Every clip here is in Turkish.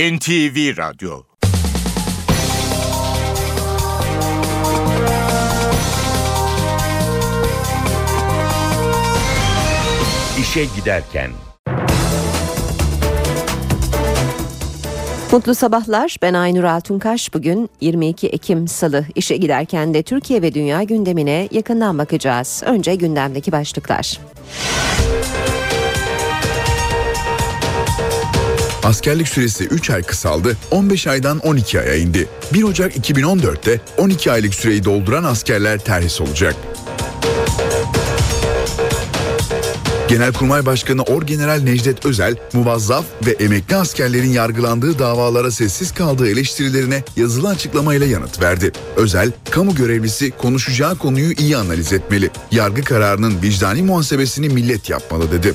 NTV Radyo İşe Giderken Mutlu sabahlar. Ben Aynur Altunkaş. Bugün 22 Ekim Salı. İşe giderken de Türkiye ve dünya gündemine yakından bakacağız. Önce gündemdeki başlıklar. Askerlik süresi 3 ay kısaldı, 15 aydan 12 aya indi. 1 Ocak 2014'te 12 aylık süreyi dolduran askerler terhis olacak. Genelkurmay Başkanı Orgeneral Necdet Özel, muvazzaf ve emekli askerlerin yargılandığı davalara sessiz kaldığı eleştirilerine yazılı açıklamayla yanıt verdi. Özel, kamu görevlisi konuşacağı konuyu iyi analiz etmeli. Yargı kararının vicdani muhasebesini millet yapmalı dedi.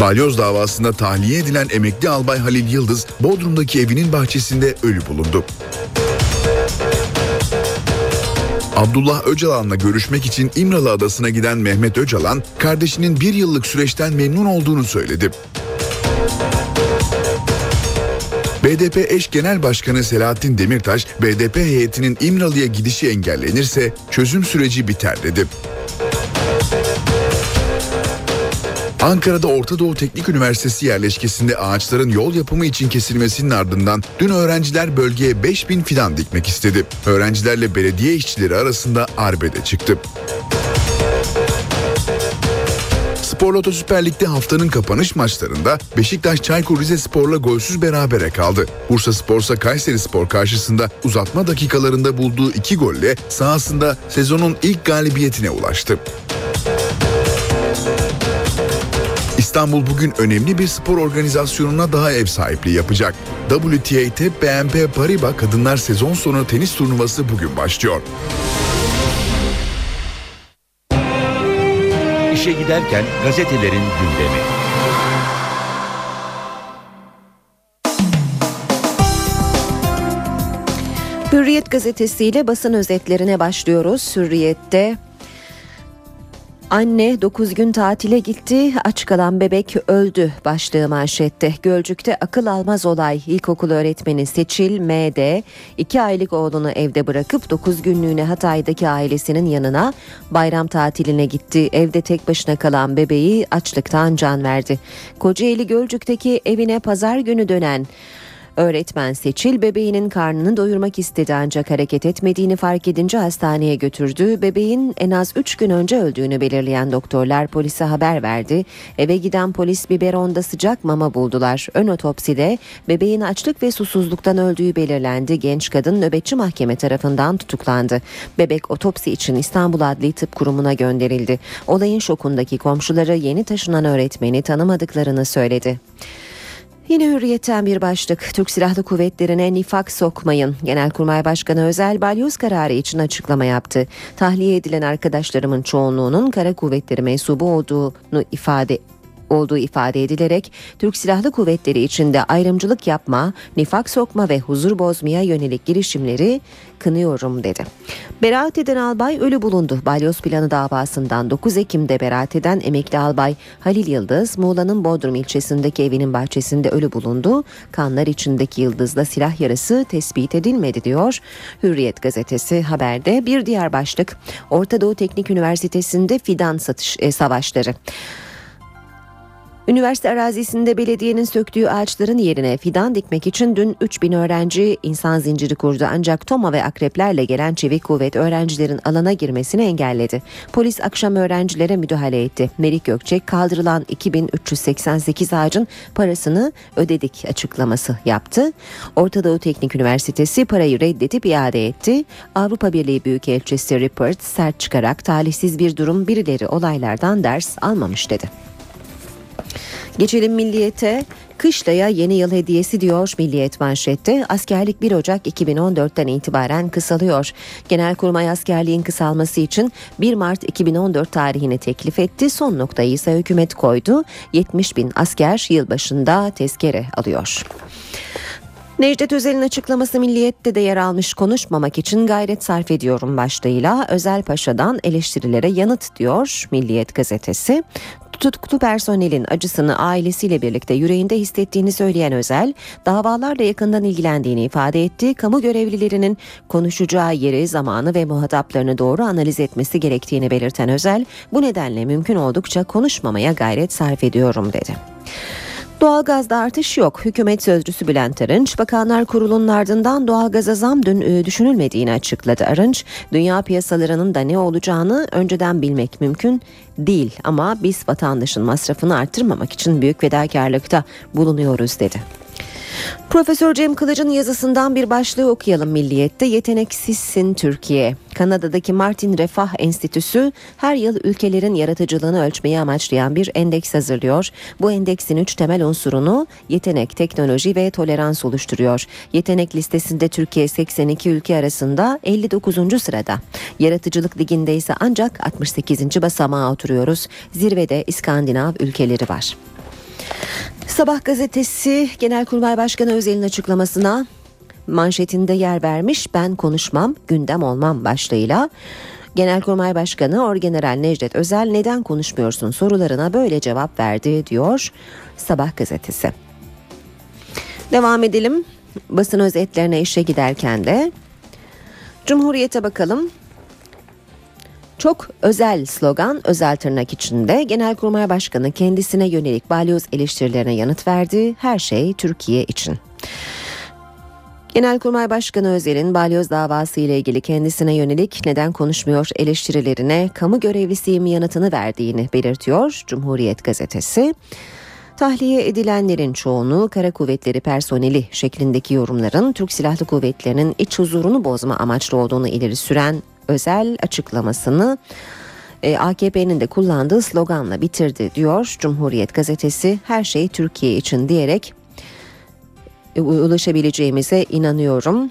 Balyoz davasında tahliye edilen emekli albay Halil Yıldız, Bodrum'daki evinin bahçesinde ölü bulundu. Abdullah Öcalan'la görüşmek için İmralı Adası'na giden Mehmet Öcalan, kardeşinin bir yıllık süreçten memnun olduğunu söyledi. BDP eş genel başkanı Selahattin Demirtaş, BDP heyetinin İmralı'ya gidişi engellenirse çözüm süreci biter dedi. Ankara'da Orta Doğu Teknik Üniversitesi yerleşkesinde ağaçların yol yapımı için kesilmesinin ardından dün öğrenciler bölgeye 5000 fidan dikmek istedi. Öğrencilerle belediye işçileri arasında arbede çıktı. Spor Loto Süper Lig'de haftanın kapanış maçlarında Beşiktaş Çaykur Rizespor'la golsüz berabere kaldı. Bursa Spor'sa Kayseri Spor karşısında uzatma dakikalarında bulduğu iki golle sahasında sezonun ilk galibiyetine ulaştı. İstanbul bugün önemli bir spor organizasyonuna daha ev sahipliği yapacak. WTA BNP Paribas Kadınlar Sezon Sonu Tenis Turnuvası bugün başlıyor. İşe giderken gazetelerin gündemi. Hürriyet gazetesiyle basın özetlerine başlıyoruz. Hürriyet'te Anne 9 gün tatile gitti, aç kalan bebek öldü başlığı manşette. Gölcük'te akıl almaz olay. İlkokul öğretmeni Seçil M.D. 2 aylık oğlunu evde bırakıp 9 günlüğüne Hatay'daki ailesinin yanına bayram tatiline gitti. Evde tek başına kalan bebeği açlıktan can verdi. Kocaeli Gölcük'teki evine pazar günü dönen Öğretmen Seçil bebeğinin karnını doyurmak istedi ancak hareket etmediğini fark edince hastaneye götürdü. Bebeğin en az 3 gün önce öldüğünü belirleyen doktorlar polise haber verdi. Eve giden polis biberonda sıcak mama buldular. Ön otopside bebeğin açlık ve susuzluktan öldüğü belirlendi. Genç kadın nöbetçi mahkeme tarafından tutuklandı. Bebek otopsi için İstanbul Adli Tıp Kurumu'na gönderildi. Olayın şokundaki komşuları yeni taşınan öğretmeni tanımadıklarını söyledi. Yine hürriyetten bir başlık. Türk Silahlı Kuvvetleri'ne nifak sokmayın. Genelkurmay Başkanı Özel balyoz kararı için açıklama yaptı. Tahliye edilen arkadaşlarımın çoğunluğunun kara kuvvetleri mensubu olduğunu ifade olduğu ifade edilerek Türk Silahlı Kuvvetleri içinde ayrımcılık yapma, nifak sokma ve huzur bozmaya yönelik girişimleri kınıyorum dedi. Beraat eden albay ölü bulundu. Balyoz planı davasından 9 Ekim'de beraat eden emekli albay Halil Yıldız, Muğla'nın Bodrum ilçesindeki evinin bahçesinde ölü bulundu. Kanlar içindeki Yıldız'la silah yarası tespit edilmedi diyor. Hürriyet gazetesi haberde bir diğer başlık Orta Doğu Teknik Üniversitesi'nde fidan satış e, savaşları. Üniversite arazisinde belediyenin söktüğü ağaçların yerine fidan dikmek için dün 3000 öğrenci insan zinciri kurdu ancak toma ve akreplerle gelen çevik kuvvet öğrencilerin alana girmesini engelledi. Polis akşam öğrencilere müdahale etti. Melik Gökçek kaldırılan 2388 ağacın parasını ödedik açıklaması yaptı. Orta Doğu Teknik Üniversitesi parayı reddedip iade etti. Avrupa Birliği Büyükelçisi Rupert sert çıkarak talihsiz bir durum birileri olaylardan ders almamış dedi. Geçelim milliyete. Kışlaya yeni yıl hediyesi diyor Milliyet manşette. Askerlik 1 Ocak 2014'ten itibaren kısalıyor. Genelkurmay askerliğin kısalması için 1 Mart 2014 tarihini teklif etti. Son noktayı ise hükümet koydu. 70 bin asker yılbaşında tezkere alıyor. Necdet Özel'in açıklaması Milliyet'te de yer almış konuşmamak için gayret sarf ediyorum başlığıyla Özel Paşa'dan eleştirilere yanıt diyor Milliyet gazetesi. Tutuklu personelin acısını ailesiyle birlikte yüreğinde hissettiğini söyleyen Özel, davalarla yakından ilgilendiğini ifade etti. Kamu görevlilerinin konuşacağı yeri, zamanı ve muhataplarını doğru analiz etmesi gerektiğini belirten Özel, bu nedenle mümkün oldukça konuşmamaya gayret sarf ediyorum dedi. Doğalgazda artış yok. Hükümet sözcüsü Bülent Arınç, Bakanlar Kurulu'nun ardından doğalgaza zam e, düşünülmediğini açıkladı. Arınç, dünya piyasalarının da ne olacağını önceden bilmek mümkün değil ama biz vatandaşın masrafını arttırmamak için büyük fedakarlıkta bulunuyoruz dedi. Profesör Cem Kılıç'ın yazısından bir başlığı okuyalım Milliyet'te. Yeteneksizsin Türkiye. Kanada'daki Martin Refah Enstitüsü her yıl ülkelerin yaratıcılığını ölçmeyi amaçlayan bir endeks hazırlıyor. Bu endeksin üç temel unsurunu yetenek, teknoloji ve tolerans oluşturuyor. Yetenek listesinde Türkiye 82 ülke arasında 59. sırada. Yaratıcılık liginde ise ancak 68. basamağa oturuyoruz. Zirvede İskandinav ülkeleri var. Sabah gazetesi Genelkurmay Başkanı Özel'in açıklamasına manşetinde yer vermiş ben konuşmam gündem olmam başlığıyla Genelkurmay Başkanı Orgeneral Necdet Özel neden konuşmuyorsun sorularına böyle cevap verdi diyor Sabah gazetesi. Devam edelim basın özetlerine işe giderken de Cumhuriyete bakalım. Çok özel slogan özel tırnak içinde Genelkurmay Başkanı kendisine yönelik balyoz eleştirilerine yanıt verdi. Her şey Türkiye için. Genelkurmay Başkanı Özel'in balyoz davası ile ilgili kendisine yönelik neden konuşmuyor eleştirilerine kamu görevlisiyim yanıtını verdiğini belirtiyor Cumhuriyet gazetesi. Tahliye edilenlerin çoğunu kara kuvvetleri personeli şeklindeki yorumların Türk Silahlı Kuvvetleri'nin iç huzurunu bozma amaçlı olduğunu ileri süren özel açıklamasını e, AKP'nin de kullandığı sloganla bitirdi diyor Cumhuriyet gazetesi. Her şey Türkiye için diyerek e, ulaşabileceğimize inanıyorum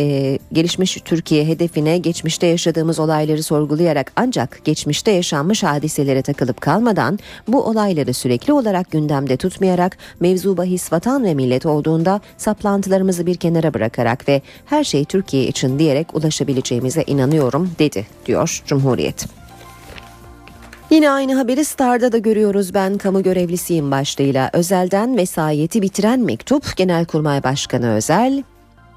e, gelişmiş Türkiye hedefine geçmişte yaşadığımız olayları sorgulayarak ancak geçmişte yaşanmış hadiselere takılıp kalmadan bu olayları sürekli olarak gündemde tutmayarak mevzu bahis vatan ve millet olduğunda saplantılarımızı bir kenara bırakarak ve her şey Türkiye için diyerek ulaşabileceğimize inanıyorum dedi diyor Cumhuriyet. Yine aynı haberi Star'da da görüyoruz ben kamu görevlisiyim başlığıyla özelden vesayeti bitiren mektup Genelkurmay Başkanı Özel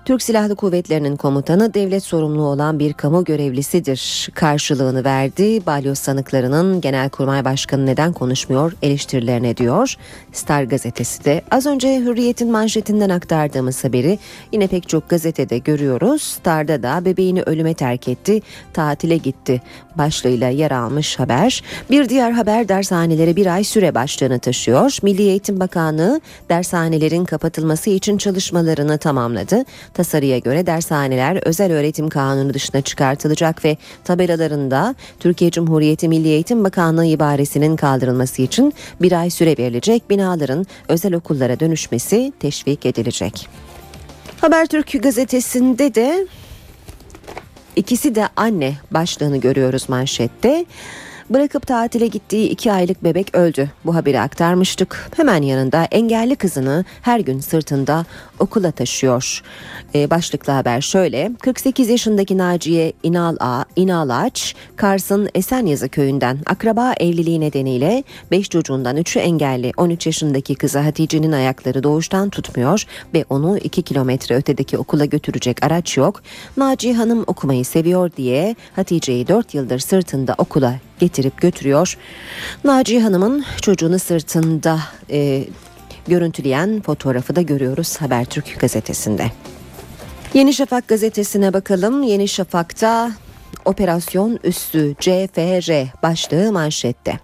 Türk Silahlı Kuvvetleri'nin komutanı devlet sorumlu olan bir kamu görevlisidir karşılığını verdi. Balyoz sanıklarının Genelkurmay Başkanı neden konuşmuyor eleştirilerine diyor. Star gazetesi de az önce Hürriyet'in manşetinden aktardığımız haberi yine pek çok gazetede görüyoruz. Star'da da bebeğini ölüme terk etti, tatile gitti başlığıyla yer almış haber. Bir diğer haber dershanelere bir ay süre başlığını taşıyor. Milli Eğitim Bakanlığı dershanelerin kapatılması için çalışmalarını tamamladı. Tasarıya göre dershaneler özel öğretim kanunu dışına çıkartılacak ve tabelalarında Türkiye Cumhuriyeti Milli Eğitim Bakanlığı ibaresinin kaldırılması için bir ay süre verilecek binaların özel okullara dönüşmesi teşvik edilecek. Habertürk gazetesinde de ikisi de anne başlığını görüyoruz manşette. Bırakıp tatile gittiği iki aylık bebek öldü. Bu haberi aktarmıştık. Hemen yanında engelli kızını her gün sırtında okula taşıyor. Ee, başlıklı haber şöyle. 48 yaşındaki Naciye İnal A, İnalaç, Kars'ın Esenyazı köyünden akraba evliliği nedeniyle 5 çocuğundan 3'ü engelli 13 yaşındaki kızı Hatice'nin ayakları doğuştan tutmuyor ve onu 2 kilometre ötedeki okula götürecek araç yok. Naciye Hanım okumayı seviyor diye Hatice'yi 4 yıldır sırtında okula getirip götürüyor. Naciye Hanım'ın çocuğunu sırtında e, görüntüleyen fotoğrafı da görüyoruz Habertürk gazetesinde. Yeni Şafak gazetesine bakalım. Yeni Şafak'ta operasyon üssü CFR başlığı manşette.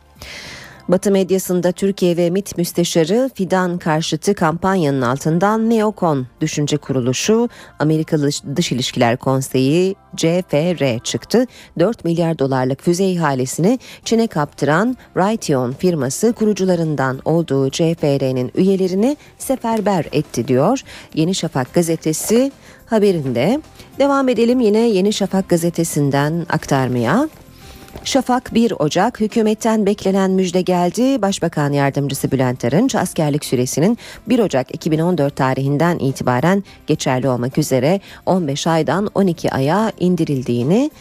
Batı medyasında Türkiye ve MİT müsteşarı Fidan karşıtı kampanyanın altından Neokon Düşünce Kuruluşu, Amerikalı Dış İlişkiler Konseyi CFR çıktı. 4 milyar dolarlık füze ihalesini Çin'e kaptıran Raytheon firması kurucularından olduğu CFR'nin üyelerini seferber etti diyor. Yeni Şafak gazetesi haberinde. Devam edelim yine Yeni Şafak gazetesinden aktarmaya. Şafak 1 Ocak hükümetten beklenen müjde geldi. Başbakan Yardımcısı Bülent Arınç askerlik süresinin 1 Ocak 2014 tarihinden itibaren geçerli olmak üzere 15 aydan 12 aya indirildiğini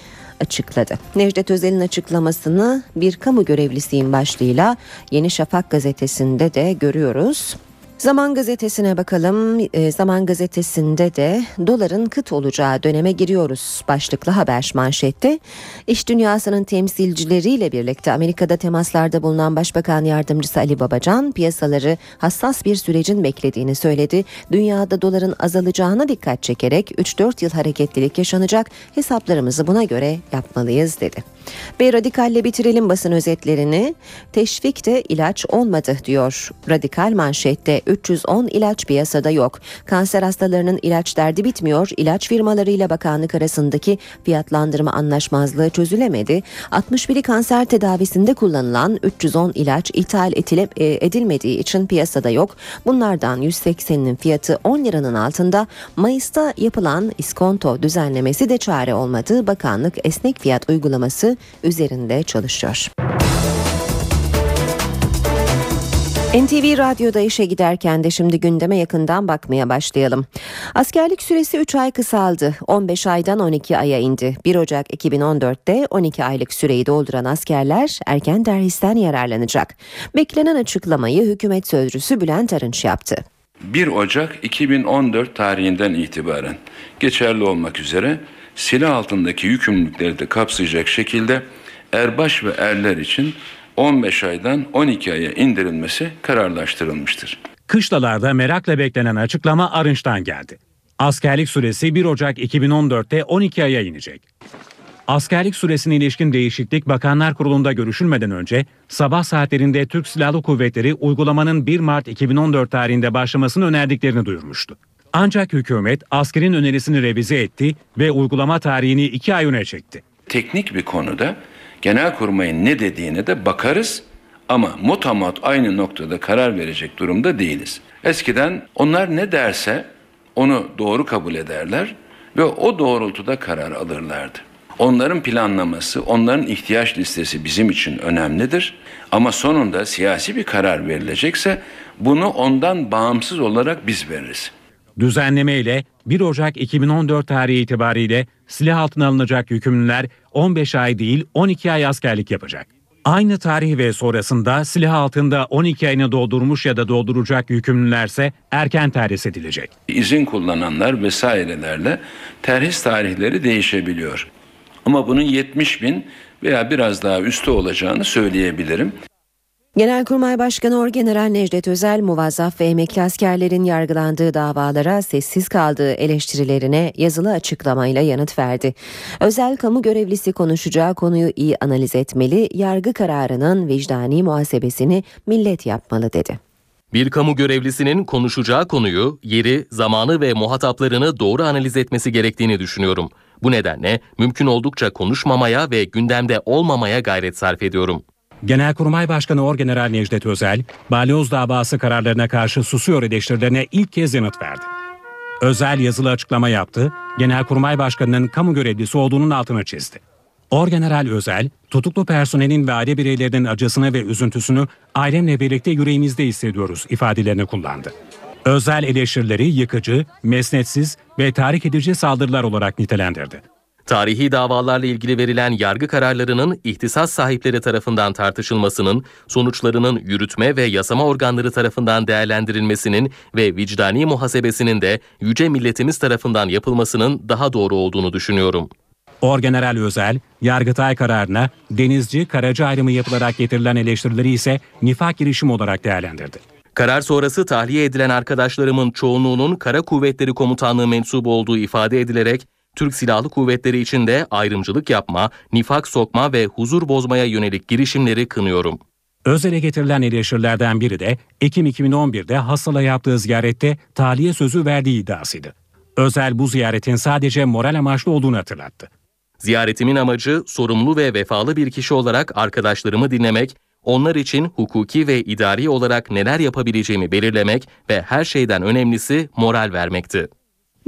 açıkladı. Necdet Özel'in açıklamasını bir kamu görevlisiyim başlığıyla Yeni Şafak gazetesinde de görüyoruz. Zaman gazetesine bakalım. E, Zaman gazetesinde de doların kıt olacağı döneme giriyoruz. Başlıklı haber manşette. İş dünyasının temsilcileriyle birlikte Amerika'da temaslarda bulunan Başbakan Yardımcısı Ali Babacan piyasaları hassas bir sürecin beklediğini söyledi. Dünyada doların azalacağına dikkat çekerek 3-4 yıl hareketlilik yaşanacak hesaplarımızı buna göre yapmalıyız dedi. Ve radikalle bitirelim basın özetlerini. Teşvik de ilaç olmadı diyor. Radikal manşette 310 ilaç piyasada yok. Kanser hastalarının ilaç derdi bitmiyor. İlaç firmalarıyla bakanlık arasındaki fiyatlandırma anlaşmazlığı çözülemedi. 61'i kanser tedavisinde kullanılan 310 ilaç ithal etile, e, edilmediği için piyasada yok. Bunlardan 180'inin fiyatı 10 liranın altında. Mayıs'ta yapılan iskonto düzenlemesi de çare olmadı. Bakanlık esnek fiyat uygulaması üzerinde çalışıyor. NTV Radyo'da işe giderken de şimdi gündeme yakından bakmaya başlayalım. Askerlik süresi 3 ay kısaldı. 15 aydan 12 aya indi. 1 Ocak 2014'te 12 aylık süreyi dolduran askerler erken derhisten yararlanacak. Beklenen açıklamayı hükümet sözcüsü Bülent Arınç yaptı. 1 Ocak 2014 tarihinden itibaren geçerli olmak üzere silah altındaki yükümlülükleri de kapsayacak şekilde erbaş ve erler için 15 aydan 12 aya indirilmesi kararlaştırılmıştır. Kışlalarda merakla beklenen açıklama Arınç'tan geldi. Askerlik süresi 1 Ocak 2014'te 12 aya inecek. Askerlik süresine ilişkin değişiklik Bakanlar Kurulu'nda görüşülmeden önce sabah saatlerinde Türk Silahlı Kuvvetleri uygulamanın 1 Mart 2014 tarihinde başlamasını önerdiklerini duyurmuştu. Ancak hükümet askerin önerisini revize etti ve uygulama tarihini 2 ay öne çekti. Teknik bir konuda Genelkurmay'ın ne dediğine de bakarız ama motamot aynı noktada karar verecek durumda değiliz. Eskiden onlar ne derse onu doğru kabul ederler ve o doğrultuda karar alırlardı. Onların planlaması, onların ihtiyaç listesi bizim için önemlidir. Ama sonunda siyasi bir karar verilecekse bunu ondan bağımsız olarak biz veririz. Düzenleme ile 1 Ocak 2014 tarihi itibariyle silah altına alınacak yükümlüler 15 ay değil 12 ay askerlik yapacak. Aynı tarih ve sonrasında silah altında 12 ayını doldurmuş ya da dolduracak yükümlülerse erken terhis edilecek. İzin kullananlar vesairelerle terhis tarihleri değişebiliyor. Ama bunun 70 bin veya biraz daha üstü olacağını söyleyebilirim. Genelkurmay Başkanı Orgeneral Necdet Özel, muvazzaf ve emekli askerlerin yargılandığı davalara sessiz kaldığı eleştirilerine yazılı açıklamayla yanıt verdi. Özel kamu görevlisi konuşacağı konuyu iyi analiz etmeli, yargı kararının vicdani muhasebesini millet yapmalı dedi. Bir kamu görevlisinin konuşacağı konuyu, yeri, zamanı ve muhataplarını doğru analiz etmesi gerektiğini düşünüyorum. Bu nedenle mümkün oldukça konuşmamaya ve gündemde olmamaya gayret sarf ediyorum. Genelkurmay Başkanı Orgeneral Necdet Özel, balyoz davası kararlarına karşı susuyor eleştirilerine ilk kez yanıt verdi. Özel yazılı açıklama yaptı, Genelkurmay Başkanı'nın kamu görevlisi olduğunun altını çizdi. Orgeneral Özel, tutuklu personelin ve aile bireylerinin acısını ve üzüntüsünü ailemle birlikte yüreğimizde hissediyoruz ifadelerini kullandı. Özel eleştirileri yıkıcı, mesnetsiz ve tahrik edici saldırılar olarak nitelendirdi. Tarihi davalarla ilgili verilen yargı kararlarının ihtisas sahipleri tarafından tartışılmasının, sonuçlarının yürütme ve yasama organları tarafından değerlendirilmesinin ve vicdani muhasebesinin de yüce milletimiz tarafından yapılmasının daha doğru olduğunu düşünüyorum. Orgeneral Özel, Yargıtay kararına denizci karacı ayrımı yapılarak getirilen eleştirileri ise nifak girişim olarak değerlendirdi. Karar sonrası tahliye edilen arkadaşlarımın çoğunluğunun Kara Kuvvetleri Komutanlığı mensubu olduğu ifade edilerek Türk Silahlı Kuvvetleri içinde ayrımcılık yapma, nifak sokma ve huzur bozmaya yönelik girişimleri kınıyorum. Özel'e getirilen eleştirilerden biri de Ekim 2011'de Hassal'a yaptığı ziyarette tahliye sözü verdiği iddiasıydı. Özel bu ziyaretin sadece moral amaçlı olduğunu hatırlattı. Ziyaretimin amacı sorumlu ve vefalı bir kişi olarak arkadaşlarımı dinlemek, onlar için hukuki ve idari olarak neler yapabileceğimi belirlemek ve her şeyden önemlisi moral vermekti.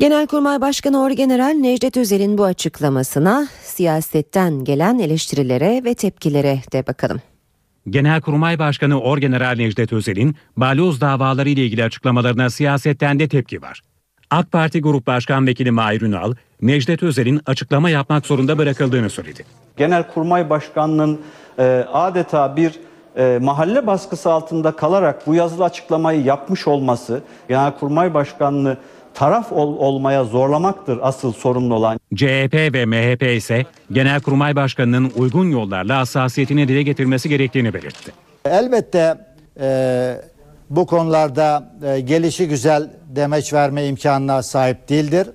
Genelkurmay Başkanı Orgeneral Necdet Özel'in bu açıklamasına siyasetten gelen eleştirilere ve tepkilere de bakalım. Genelkurmay Başkanı Orgeneral Necdet Özel'in balyoz davaları ile ilgili açıklamalarına siyasetten de tepki var. AK Parti Grup Başkan Vekili Mahir Ünal, Necdet Özel'in açıklama yapmak zorunda bırakıldığını söyledi. Genelkurmay Başkanı'nın e, adeta bir e, mahalle baskısı altında kalarak bu yazılı açıklamayı yapmış olması Genelkurmay Başkanı'nı taraf ol, olmaya zorlamaktır asıl sorumlu olan. CHP ve MHP ise Genelkurmay Başkanı'nın uygun yollarla hassasiyetini dile getirmesi gerektiğini belirtti. Elbette e, bu konularda e, gelişi güzel demeç verme imkanına sahip değildir.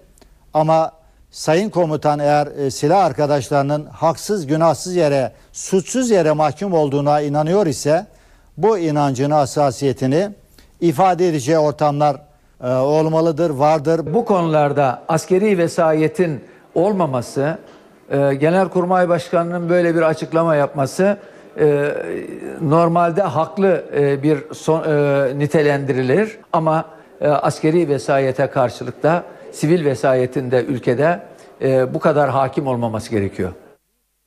Ama Sayın Komutan eğer e, silah arkadaşlarının haksız günahsız yere suçsuz yere mahkum olduğuna inanıyor ise bu inancını hassasiyetini ifade edeceği ortamlar olmalıdır, vardır. Bu konularda askeri vesayetin olmaması, e, Genelkurmay Başkanı'nın böyle bir açıklama yapması e, normalde haklı e, bir son, nitelendirilir ama askeri vesayete karşılık da sivil vesayetin de ülkede bu kadar hakim olmaması gerekiyor.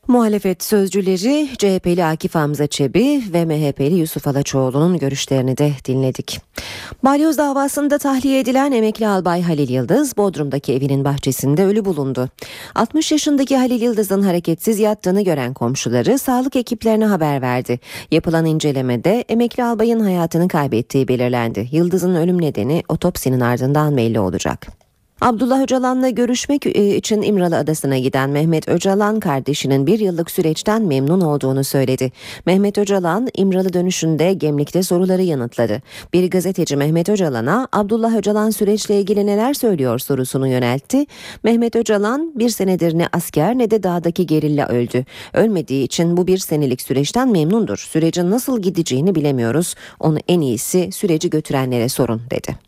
Muhalefet sözcüleri CHP'li Akif Hamza Çebi ve MHP'li Yusuf Alaçoğlu'nun görüşlerini de dinledik. Balyoz davasında tahliye edilen emekli albay Halil Yıldız Bodrum'daki evinin bahçesinde ölü bulundu. 60 yaşındaki Halil Yıldız'ın hareketsiz yattığını gören komşuları sağlık ekiplerine haber verdi. Yapılan incelemede emekli albayın hayatını kaybettiği belirlendi. Yıldız'ın ölüm nedeni otopsinin ardından belli olacak. Abdullah Öcalan'la görüşmek e, için İmralı Adası'na giden Mehmet Öcalan kardeşinin bir yıllık süreçten memnun olduğunu söyledi. Mehmet Öcalan İmralı dönüşünde Gemlik'te soruları yanıtladı. Bir gazeteci Mehmet Öcalan'a Abdullah Öcalan süreçle ilgili neler söylüyor sorusunu yöneltti. Mehmet Öcalan bir senedir ne asker ne de dağdaki gerilla öldü. Ölmediği için bu bir senelik süreçten memnundur. Sürecin nasıl gideceğini bilemiyoruz. Onu en iyisi süreci götürenlere sorun dedi.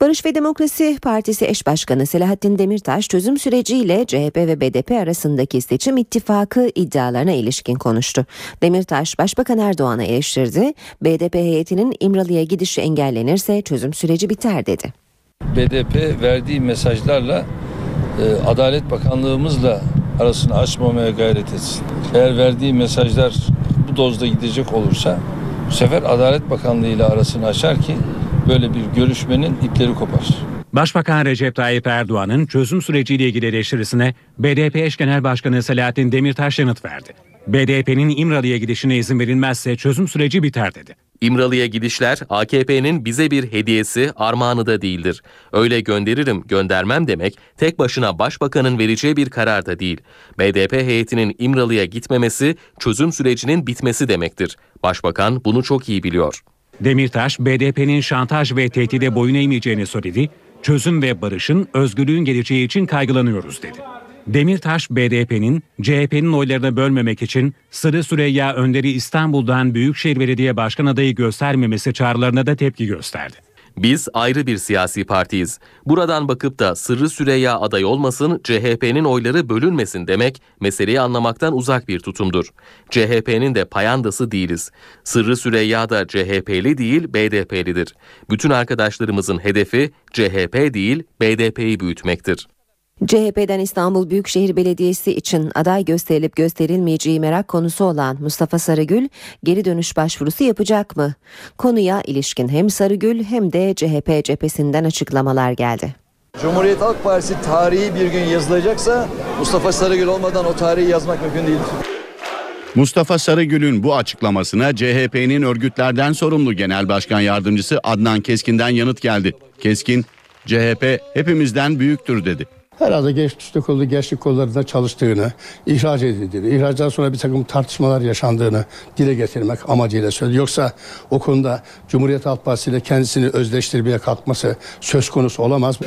Barış ve Demokrasi Partisi eş başkanı Selahattin Demirtaş çözüm süreciyle CHP ve BDP arasındaki seçim ittifakı iddialarına ilişkin konuştu. Demirtaş Başbakan Erdoğan'a eleştirdi. BDP heyetinin İmralı'ya gidişi engellenirse çözüm süreci biter dedi. BDP verdiği mesajlarla e, Adalet Bakanlığımızla arasını açmamaya gayret etsin. Eğer verdiği mesajlar bu dozda gidecek olursa bu sefer Adalet Bakanlığı ile arasını açar ki böyle bir görüşmenin ipleri kopar. Başbakan Recep Tayyip Erdoğan'ın çözüm süreciyle ilgili eleştirisine BDP eş genel başkanı Selahattin Demirtaş yanıt verdi. BDP'nin İmralı'ya gidişine izin verilmezse çözüm süreci biter dedi. İmralı'ya gidişler AKP'nin bize bir hediyesi, armağanı da değildir. Öyle gönderirim, göndermem demek tek başına başbakanın vereceği bir karar da değil. BDP heyetinin İmralı'ya gitmemesi çözüm sürecinin bitmesi demektir. Başbakan bunu çok iyi biliyor. Demirtaş, BDP'nin şantaj ve tehdide boyun eğmeyeceğini söyledi. Çözüm ve barışın, özgürlüğün geleceği için kaygılanıyoruz dedi. Demirtaş, BDP'nin CHP'nin oylarını bölmemek için Sırrı Süreyya Önder'i İstanbul'dan Büyükşehir Belediye Başkan adayı göstermemesi çağrılarına da tepki gösterdi. Biz ayrı bir siyasi partiyiz. Buradan bakıp da Sırrı Süreyya aday olmasın, CHP'nin oyları bölünmesin demek meseleyi anlamaktan uzak bir tutumdur. CHP'nin de payandası değiliz. Sırrı Süreyya da CHP'li değil, BDP'lidir. Bütün arkadaşlarımızın hedefi CHP değil, BDP'yi büyütmektir. CHP'den İstanbul Büyükşehir Belediyesi için aday gösterilip gösterilmeyeceği merak konusu olan Mustafa Sarıgül geri dönüş başvurusu yapacak mı? Konuya ilişkin hem Sarıgül hem de CHP cephesinden açıklamalar geldi. Cumhuriyet Halk Partisi tarihi bir gün yazılacaksa Mustafa Sarıgül olmadan o tarihi yazmak mümkün değildir. Mustafa Sarıgül'ün bu açıklamasına CHP'nin örgütlerden sorumlu Genel Başkan Yardımcısı Adnan Keskin'den yanıt geldi. Keskin, CHP hepimizden büyüktür dedi herhalde gençlik kolu, gençlik kollarında çalıştığını, ihraç edildiğini, ihracdan sonra bir takım tartışmalar yaşandığını dile getirmek amacıyla söyledi. Yoksa o konuda Cumhuriyet Halk Partisi ile kendisini özdeştirmeye kalkması söz konusu olamaz.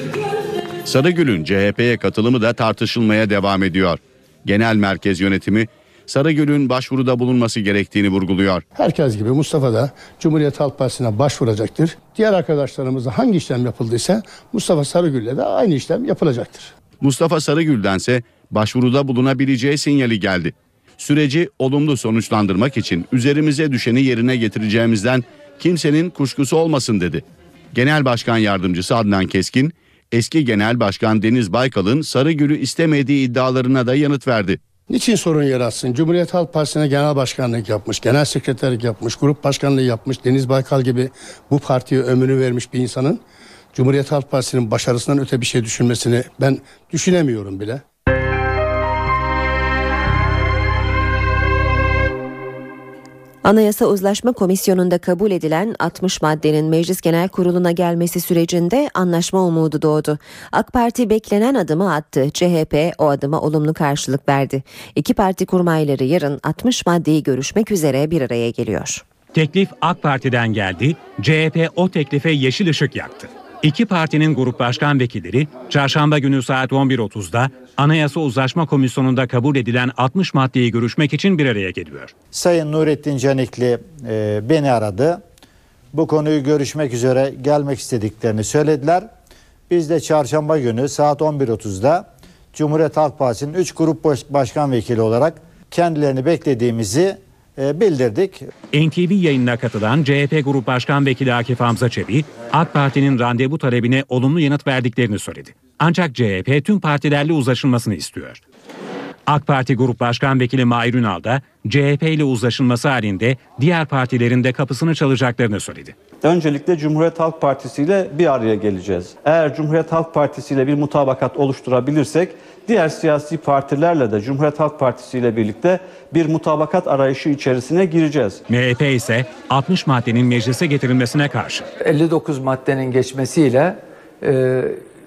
Sarıgül'ün CHP'ye katılımı da tartışılmaya devam ediyor. Genel Merkez Yönetimi Sarıgül'ün başvuruda bulunması gerektiğini vurguluyor. Herkes gibi Mustafa da Cumhuriyet Halk Partisi'ne başvuracaktır. Diğer arkadaşlarımızda hangi işlem yapıldıysa Mustafa Sarıgül'le de aynı işlem yapılacaktır. Mustafa Sarıgül'dense başvuruda bulunabileceği sinyali geldi. Süreci olumlu sonuçlandırmak için üzerimize düşeni yerine getireceğimizden kimsenin kuşkusu olmasın dedi. Genel Başkan Yardımcısı Adnan Keskin, eski genel başkan Deniz Baykal'ın Sarıgül'ü istemediği iddialarına da yanıt verdi. Niçin sorun yaratsın? Cumhuriyet Halk Partisi'ne genel başkanlık yapmış, genel sekreterlik yapmış, grup başkanlığı yapmış, Deniz Baykal gibi bu partiye ömrünü vermiş bir insanın Cumhuriyet Halk Partisi'nin başarısından öte bir şey düşünmesini ben düşünemiyorum bile. Anayasa Uzlaşma Komisyonu'nda kabul edilen 60 maddenin Meclis Genel Kurulu'na gelmesi sürecinde anlaşma umudu doğdu. AK Parti beklenen adımı attı. CHP o adıma olumlu karşılık verdi. İki parti kurmayları yarın 60 maddeyi görüşmek üzere bir araya geliyor. Teklif AK Parti'den geldi. CHP o teklife yeşil ışık yaktı. İki partinin grup başkan vekilleri çarşamba günü saat 11.30'da Anayasa Uzlaşma Komisyonu'nda kabul edilen 60 maddeyi görüşmek için bir araya geliyor. Sayın Nurettin Canikli e, beni aradı. Bu konuyu görüşmek üzere gelmek istediklerini söylediler. Biz de çarşamba günü saat 11.30'da Cumhuriyet Halk Partisi'nin 3 grup başkan vekili olarak kendilerini beklediğimizi e, bildirdik. NTV yayınına katılan CHP Grup Başkan Vekili Akif Hamza Çebi, AK Parti'nin randevu talebine olumlu yanıt verdiklerini söyledi. Ancak CHP tüm partilerle uzlaşılmasını istiyor. AK Parti Grup Başkan Vekili Mahir Ünal da CHP ile uzlaşılması halinde diğer partilerin de kapısını çalacaklarını söyledi. Öncelikle Cumhuriyet Halk Partisi ile bir araya geleceğiz. Eğer Cumhuriyet Halk Partisi ile bir mutabakat oluşturabilirsek diğer siyasi partilerle de Cumhuriyet Halk Partisi ile birlikte bir mutabakat arayışı içerisine gireceğiz. MHP ise 60 maddenin meclise getirilmesine karşı. 59 maddenin geçmesiyle e,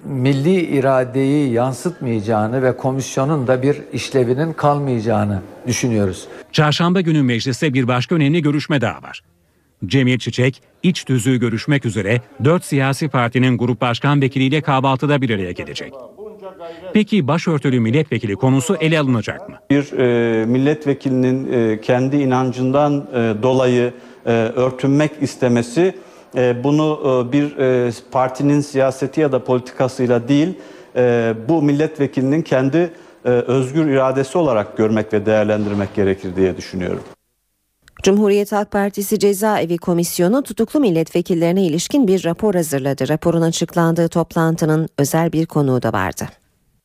milli iradeyi yansıtmayacağını ve komisyonun da bir işlevinin kalmayacağını düşünüyoruz. Çarşamba günü mecliste bir başka önemli görüşme daha var. Cemil Çiçek, iç tüzüğü görüşmek üzere 4 siyasi partinin grup başkan vekiliyle kahvaltıda bir araya gelecek. Peki başörtülü milletvekili konusu ele alınacak mı? Bir e, milletvekilinin e, kendi inancından e, dolayı e, örtünmek istemesi bunu e, bir e, partinin siyaseti ya da politikasıyla değil e, bu milletvekilinin kendi e, özgür iradesi olarak görmek ve değerlendirmek gerekir diye düşünüyorum. Cumhuriyet Halk Partisi Cezaevi Komisyonu tutuklu milletvekillerine ilişkin bir rapor hazırladı. Raporun açıklandığı toplantının özel bir konuğu da vardı.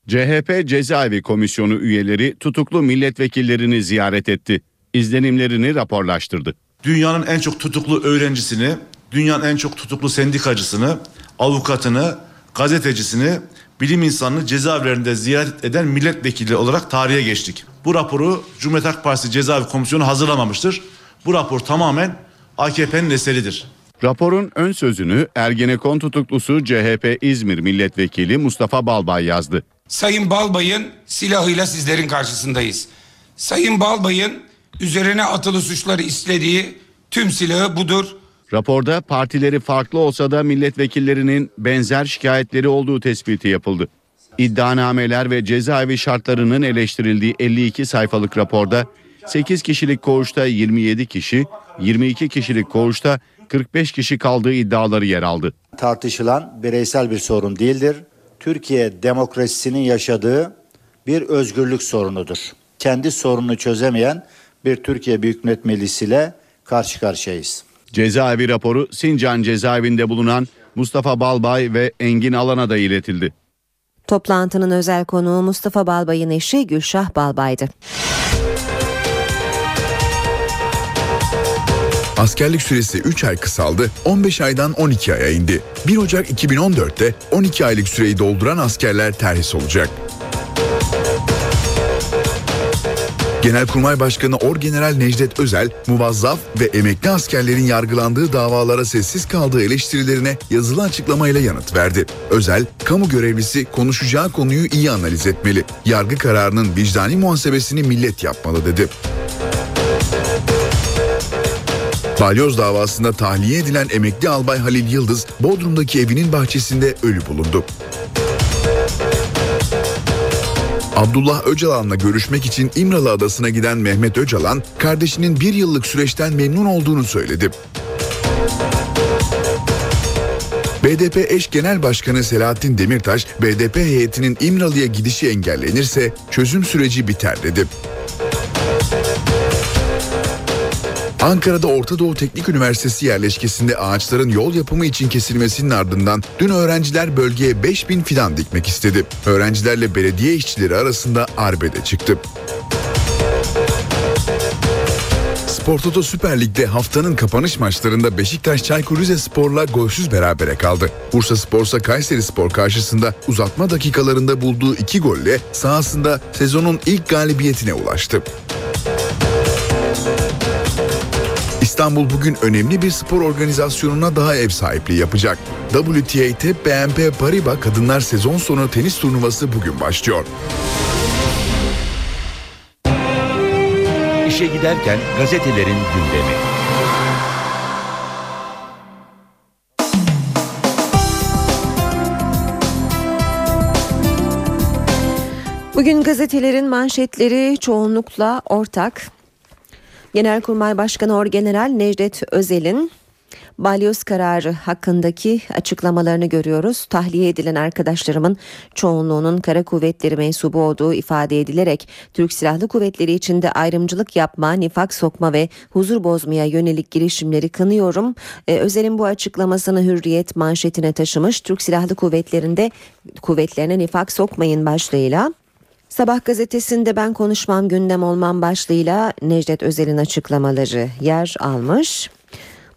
CHP Cezaevi Komisyonu üyeleri tutuklu milletvekillerini ziyaret etti. İzlenimlerini raporlaştırdı. Dünyanın en çok tutuklu öğrencisini, dünyanın en çok tutuklu sendikacısını, avukatını, gazetecisini, bilim insanını cezaevlerinde ziyaret eden milletvekili olarak tarihe geçtik. Bu raporu Cumhuriyet Halk Partisi Cezaevi Komisyonu hazırlamamıştır. Bu rapor tamamen AKP'nin eseridir. Raporun ön sözünü Ergenekon tutuklusu CHP İzmir Milletvekili Mustafa Balbay yazdı. Sayın Balbay'ın silahıyla sizlerin karşısındayız. Sayın Balbay'ın üzerine atılı suçları istediği tüm silahı budur. Raporda partileri farklı olsa da milletvekillerinin benzer şikayetleri olduğu tespiti yapıldı. İddianameler ve cezaevi şartlarının eleştirildiği 52 sayfalık raporda 8 kişilik koğuşta 27 kişi, 22 kişilik koğuşta 45 kişi kaldığı iddiaları yer aldı. Tartışılan bireysel bir sorun değildir. Türkiye demokrasisinin yaşadığı bir özgürlük sorunudur. Kendi sorununu çözemeyen bir Türkiye Büyük Millet Meclisi ile karşı karşıyayız. Cezaevi raporu Sincan cezaevinde bulunan Mustafa Balbay ve Engin Alan'a da iletildi. Toplantının özel konuğu Mustafa Balbay'ın eşi Gülşah Balbay'dı. Askerlik süresi 3 ay kısaldı, 15 aydan 12 aya indi. 1 Ocak 2014'te 12 aylık süreyi dolduran askerler terhis olacak. Genelkurmay Başkanı Orgeneral Necdet Özel, muvazzaf ve emekli askerlerin yargılandığı davalara sessiz kaldığı eleştirilerine yazılı açıklamayla yanıt verdi. Özel, kamu görevlisi konuşacağı konuyu iyi analiz etmeli. Yargı kararının vicdani muhasebesini millet yapmalı dedi. Balyoz davasında tahliye edilen emekli albay Halil Yıldız, Bodrum'daki evinin bahçesinde ölü bulundu. Abdullah Öcalan'la görüşmek için İmralı Adası'na giden Mehmet Öcalan, kardeşinin bir yıllık süreçten memnun olduğunu söyledi. BDP eş genel başkanı Selahattin Demirtaş, BDP heyetinin İmralı'ya gidişi engellenirse çözüm süreci biter dedi. Ankara'da Orta Doğu Teknik Üniversitesi yerleşkesinde ağaçların yol yapımı için kesilmesinin ardından dün öğrenciler bölgeye 5000 fidan dikmek istedi. Öğrencilerle belediye işçileri arasında arbede çıktı. Spor Toto Süper Lig'de haftanın kapanış maçlarında Beşiktaş Çaykur Rizespor'la golsüz berabere kaldı. Bursa Spor'sa Kayseri Spor karşısında uzatma dakikalarında bulduğu iki golle sahasında sezonun ilk galibiyetine ulaştı. İstanbul bugün önemli bir spor organizasyonuna daha ev sahipliği yapacak. WTA BNP Paribas Kadınlar Sezon Sonu Tenis Turnuvası bugün başlıyor. İşe giderken gazetelerin gündemi. Bugün gazetelerin manşetleri çoğunlukla ortak. Genelkurmay Başkanı Orgeneral Necdet Özel'in balyoz kararı hakkındaki açıklamalarını görüyoruz. Tahliye edilen arkadaşlarımın çoğunluğunun kara kuvvetleri mensubu olduğu ifade edilerek Türk Silahlı Kuvvetleri içinde ayrımcılık yapma, nifak sokma ve huzur bozmaya yönelik girişimleri kınıyorum. Ee, Özel'in bu açıklamasını Hürriyet manşetine taşımış. Türk Silahlı Kuvvetleri'nde kuvvetlerine nifak sokmayın başlığıyla Sabah gazetesinde ben konuşmam gündem olmam başlığıyla Necdet Özel'in açıklamaları yer almış.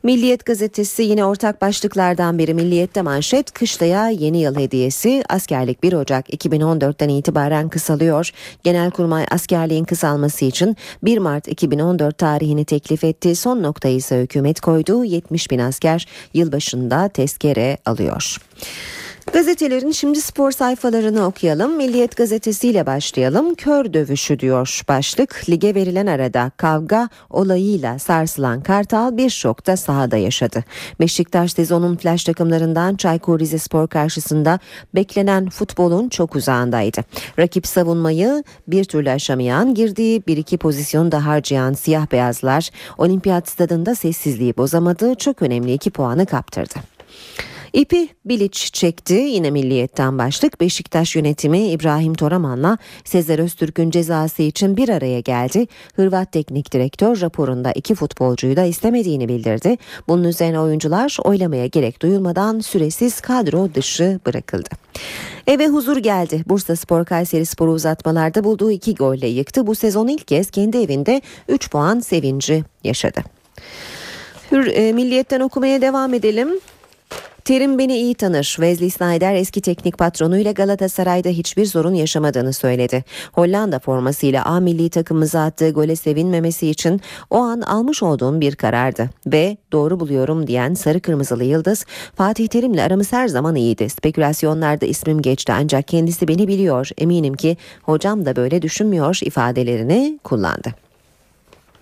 Milliyet gazetesi yine ortak başlıklardan biri Milliyet'te manşet kışlaya yeni yıl hediyesi askerlik 1 Ocak 2014'ten itibaren kısalıyor. Genelkurmay askerliğin kısalması için 1 Mart 2014 tarihini teklif etti. Son noktayı ise hükümet koydu. 70 bin asker yılbaşında tezkere alıyor. Gazetelerin şimdi spor sayfalarını okuyalım. Milliyet gazetesiyle başlayalım. Kör dövüşü diyor başlık. Lige verilen arada kavga olayıyla sarsılan Kartal bir şokta sahada yaşadı. Beşiktaş sezonun flash takımlarından Çaykur Rizespor karşısında beklenen futbolun çok uzağındaydı. Rakip savunmayı bir türlü aşamayan, girdiği bir iki pozisyonu da harcayan siyah beyazlar olimpiyat stadında sessizliği bozamadı. Çok önemli iki puanı kaptırdı. İpi Bilic çekti yine milliyetten başlık Beşiktaş yönetimi İbrahim Toraman'la Sezer Öztürk'ün cezası için bir araya geldi. Hırvat teknik direktör raporunda iki futbolcuyu da istemediğini bildirdi. Bunun üzerine oyuncular oylamaya gerek duyulmadan süresiz kadro dışı bırakıldı. Eve huzur geldi. Bursa Spor Kayseri Spor'u uzatmalarda bulduğu iki golle yıktı. Bu sezon ilk kez kendi evinde 3 puan sevinci yaşadı. Hür, e, milliyetten okumaya devam edelim. Terim beni iyi tanır. Wesley Sneijder eski teknik patronuyla Galatasaray'da hiçbir sorun yaşamadığını söyledi. Hollanda formasıyla A milli takımımıza attığı gole sevinmemesi için o an almış olduğum bir karardı. Ve doğru buluyorum diyen sarı kırmızılı yıldız Fatih Terim'le aramız her zaman iyiydi. Spekülasyonlarda ismim geçti ancak kendisi beni biliyor. Eminim ki hocam da böyle düşünmüyor ifadelerini kullandı.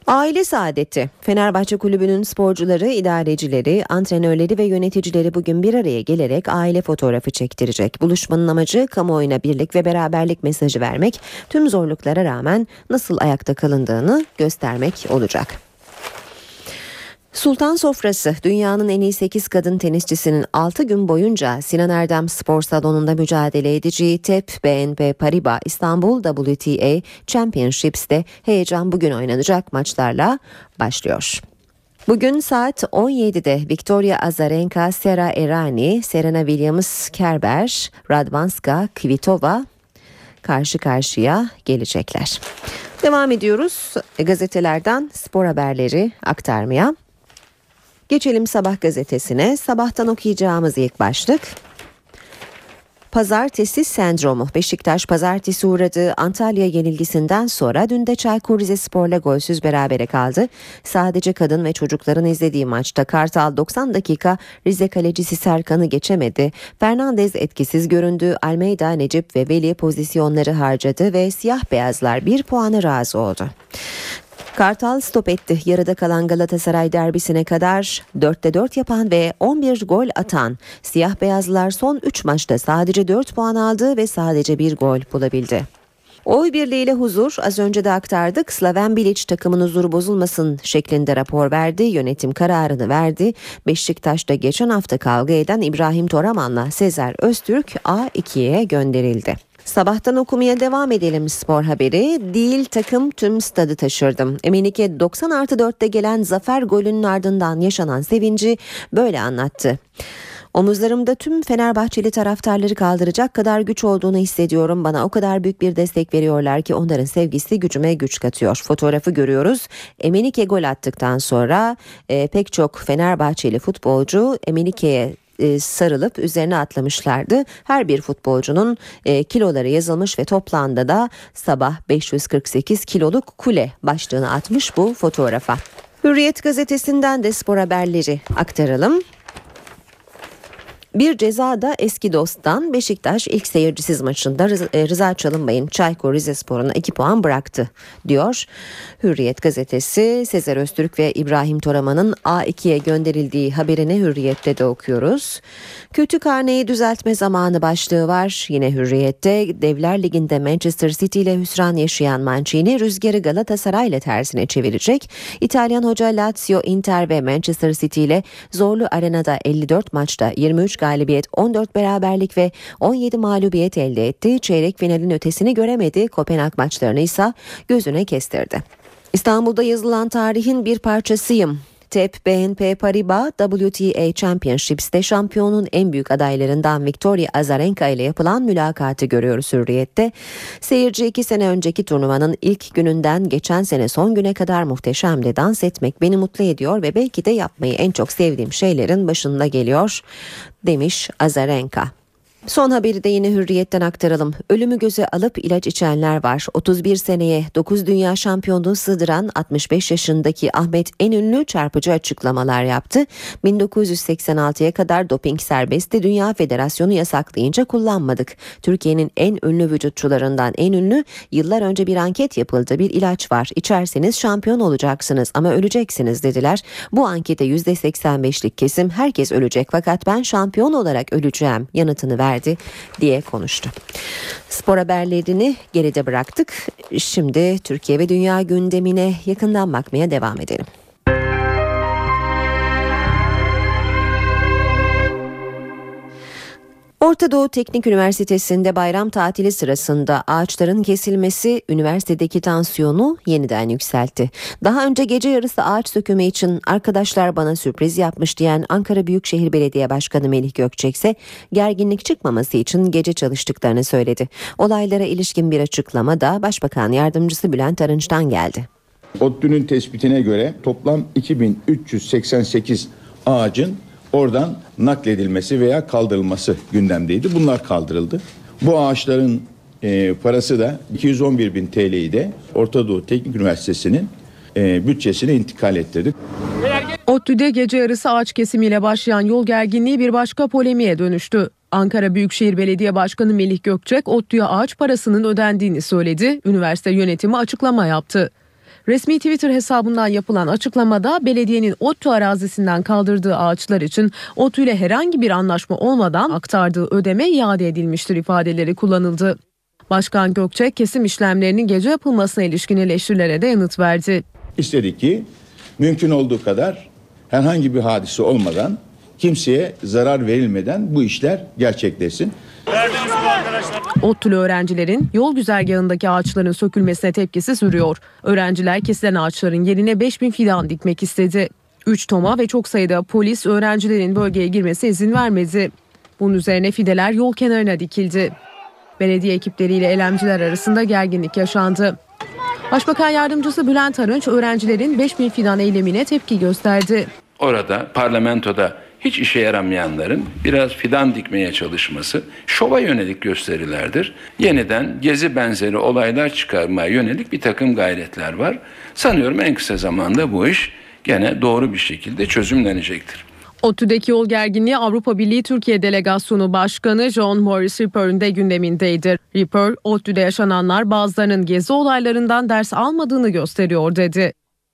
Aile saadeti. Fenerbahçe Kulübü'nün sporcuları, idarecileri, antrenörleri ve yöneticileri bugün bir araya gelerek aile fotoğrafı çektirecek. Buluşmanın amacı kamuoyuna birlik ve beraberlik mesajı vermek, tüm zorluklara rağmen nasıl ayakta kalındığını göstermek olacak. Sultan Sofrası dünyanın en iyi 8 kadın tenisçisinin 6 gün boyunca Sinan Erdem Spor Salonu'nda mücadele edeceği TEP BNP Paribas İstanbul WTA Championships'te heyecan bugün oynanacak maçlarla başlıyor. Bugün saat 17'de Victoria Azarenka, Sera Errani, Serena Williams, Kerber, Radvanska, Kvitova karşı karşıya gelecekler. Devam ediyoruz gazetelerden spor haberleri aktarmaya. Geçelim Sabah gazetesine. Sabahtan okuyacağımız ilk başlık. Pazartesi sendromu. Beşiktaş pazartesi uğradığı Antalya yenilgisinden sonra dün de Çaykur Rizespor'la golsüz berabere kaldı. Sadece kadın ve çocukların izlediği maçta Kartal 90 dakika Rize kalecisi Serkan'ı geçemedi. Fernandez etkisiz göründü. Almeida, Necip ve Veli pozisyonları harcadı ve siyah beyazlar bir puanı razı oldu. Kartal stop etti. Yarıda kalan Galatasaray derbisine kadar 4'te 4 yapan ve 11 gol atan siyah beyazlar son 3 maçta sadece 4 puan aldı ve sadece bir gol bulabildi. Oy birliğiyle huzur az önce de aktardık. Slaven Bilic takımın huzuru bozulmasın şeklinde rapor verdi. Yönetim kararını verdi. Beşiktaş'ta geçen hafta kavga eden İbrahim Toraman'la Sezer Öztürk A2'ye gönderildi. Sabahtan okumaya devam edelim spor haberi. Değil takım tüm stadı taşırdım. Emenike 90 artı 4'te gelen zafer golünün ardından yaşanan sevinci böyle anlattı. Omuzlarımda tüm Fenerbahçeli taraftarları kaldıracak kadar güç olduğunu hissediyorum. Bana o kadar büyük bir destek veriyorlar ki onların sevgisi gücüme güç katıyor. Fotoğrafı görüyoruz. Emenike gol attıktan sonra e, pek çok Fenerbahçeli futbolcu Emenike'ye sarılıp üzerine atlamışlardı. Her bir futbolcunun e, kiloları yazılmış ve toplamda da sabah 548 kiloluk kule başlığını atmış bu fotoğrafa. Hürriyet gazetesinden de spor haberleri aktaralım. Bir cezada eski dosttan Beşiktaş ilk seyircisiz maçında e, Rıza Çalınbay'ın Çaykur Rizespor'una 2 puan bıraktı diyor. Hürriyet gazetesi Sezer Öztürk ve İbrahim Toraman'ın A2'ye gönderildiği haberini Hürriyet'te de okuyoruz. Kötü karneyi düzeltme zamanı başlığı var. Yine Hürriyet'te Devler Ligi'nde Manchester City ile hüsran yaşayan Mancini rüzgarı Galatasaray ile tersine çevirecek. İtalyan hoca Lazio, Inter ve Manchester City ile zorlu arenada 54 maçta 23 galibiyet, 14 beraberlik ve 17 mağlubiyet elde etti. Çeyrek finalin ötesini göremedi. Kopenhag maçlarını ise gözüne kestirdi. İstanbul'da yazılan tarihin bir parçasıyım. TEP BNP Paribas WTA Championships'te şampiyonun en büyük adaylarından Victoria Azarenka ile yapılan mülakatı görüyoruz Hürriyet'te. Seyirci iki sene önceki turnuvanın ilk gününden geçen sene son güne kadar muhteşemdi. Dans etmek beni mutlu ediyor ve belki de yapmayı en çok sevdiğim şeylerin başında geliyor demiş Azarenka. Son haberi de yine hürriyetten aktaralım. Ölümü göze alıp ilaç içenler var. 31 seneye 9 dünya şampiyonluğu sığdıran 65 yaşındaki Ahmet en ünlü çarpıcı açıklamalar yaptı. 1986'ya kadar doping serbestti. Dünya Federasyonu yasaklayınca kullanmadık. Türkiye'nin en ünlü vücutçularından en ünlü yıllar önce bir anket yapıldı. Bir ilaç var. İçerseniz şampiyon olacaksınız ama öleceksiniz dediler. Bu ankete %85'lik kesim herkes ölecek fakat ben şampiyon olarak öleceğim yanıtını verdi verdi diye konuştu. Spor haberlerini geride bıraktık. Şimdi Türkiye ve dünya gündemine yakından bakmaya devam edelim. Orta Doğu Teknik Üniversitesi'nde bayram tatili sırasında ağaçların kesilmesi üniversitedeki tansiyonu yeniden yükseltti. Daha önce gece yarısı ağaç sökümü için arkadaşlar bana sürpriz yapmış diyen Ankara Büyükşehir Belediye Başkanı Melih Gökçek ise gerginlik çıkmaması için gece çalıştıklarını söyledi. Olaylara ilişkin bir açıklama da Başbakan Yardımcısı Bülent Arınç'tan geldi. ODTÜ'nün tespitine göre toplam 2388 ağacın oradan nakledilmesi veya kaldırılması gündemdeydi. Bunlar kaldırıldı. Bu ağaçların e, parası da 211 bin TL'yi de Orta Doğu Teknik Üniversitesi'nin e, bütçesine intikal ettirdi. ODTÜ'de gece yarısı ağaç kesimiyle başlayan yol gerginliği bir başka polemiğe dönüştü. Ankara Büyükşehir Belediye Başkanı Melih Gökçek ODTÜ'ye ağaç parasının ödendiğini söyledi. Üniversite yönetimi açıklama yaptı. Resmi Twitter hesabından yapılan açıklamada belediyenin ODTÜ arazisinden kaldırdığı ağaçlar için ODTÜ ile herhangi bir anlaşma olmadan aktardığı ödeme iade edilmiştir ifadeleri kullanıldı. Başkan Gökçek kesim işlemlerinin gece yapılmasına ilişkin eleştirilere de yanıt verdi. İstedik ki mümkün olduğu kadar herhangi bir hadise olmadan kimseye zarar verilmeden bu işler gerçekleşsin. ODTÜ'lü öğrencilerin yol güzergahındaki ağaçların sökülmesine tepkisi sürüyor. Öğrenciler kesilen ağaçların yerine 5000 fidan dikmek istedi. 3 toma ve çok sayıda polis öğrencilerin bölgeye girmesine izin vermedi. Bunun üzerine fideler yol kenarına dikildi. Belediye ekipleriyle eylemciler arasında gerginlik yaşandı. Başbakan yardımcısı Bülent Arınç öğrencilerin 5000 fidan eylemine tepki gösterdi. Orada parlamentoda hiç işe yaramayanların biraz fidan dikmeye çalışması şova yönelik gösterilerdir. Yeniden gezi benzeri olaylar çıkarmaya yönelik bir takım gayretler var. Sanıyorum en kısa zamanda bu iş gene doğru bir şekilde çözümlenecektir. ODTÜ'deki yol gerginliği Avrupa Birliği Türkiye Delegasyonu Başkanı John Morris Ripper'ın de gündemindeydi. Ripper, ODTÜ'de yaşananlar bazılarının gezi olaylarından ders almadığını gösteriyor dedi.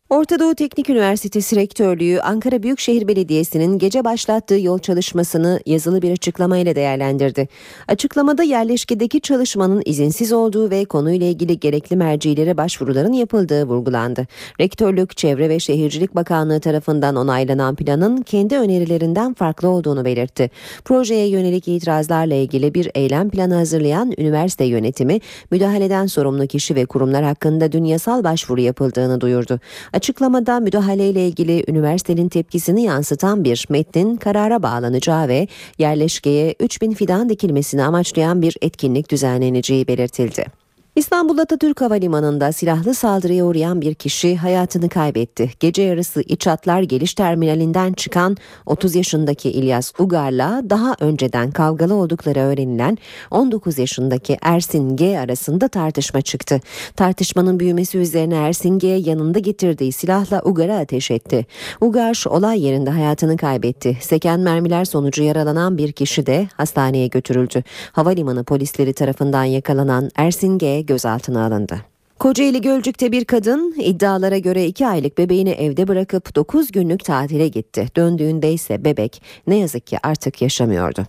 Orta Doğu Teknik Üniversitesi Rektörlüğü Ankara Büyükşehir Belediyesi'nin gece başlattığı yol çalışmasını yazılı bir açıklamayla değerlendirdi. Açıklamada yerleşkedeki çalışmanın izinsiz olduğu ve konuyla ilgili gerekli mercilere başvuruların yapıldığı vurgulandı. Rektörlük, Çevre ve Şehircilik Bakanlığı tarafından onaylanan planın kendi önerilerinden farklı olduğunu belirtti. Projeye yönelik itirazlarla ilgili bir eylem planı hazırlayan üniversite yönetimi, müdahaleden sorumlu kişi ve kurumlar hakkında dün yasal başvuru yapıldığını duyurdu. Açıklamada müdahaleyle ilgili üniversitenin tepkisini yansıtan bir metnin karara bağlanacağı ve yerleşkeye 3000 fidan dikilmesini amaçlayan bir etkinlik düzenleneceği belirtildi. İstanbul Atatürk Havalimanı'nda silahlı saldırıya uğrayan bir kişi hayatını kaybetti. Gece yarısı İç Hatlar Geliş Terminalinden çıkan 30 yaşındaki İlyas Ugar'la daha önceden kavgalı oldukları öğrenilen 19 yaşındaki Ersin G arasında tartışma çıktı. Tartışmanın büyümesi üzerine Ersin G yanında getirdiği silahla Ugar'a ateş etti. Ugar olay yerinde hayatını kaybetti. Seken mermiler sonucu yaralanan bir kişi de hastaneye götürüldü. Havalimanı polisleri tarafından yakalanan Ersin G gözaltına alındı. Kocaeli Gölcük'te bir kadın iddialara göre 2 aylık bebeğini evde bırakıp 9 günlük tatile gitti. Döndüğünde ise bebek ne yazık ki artık yaşamıyordu.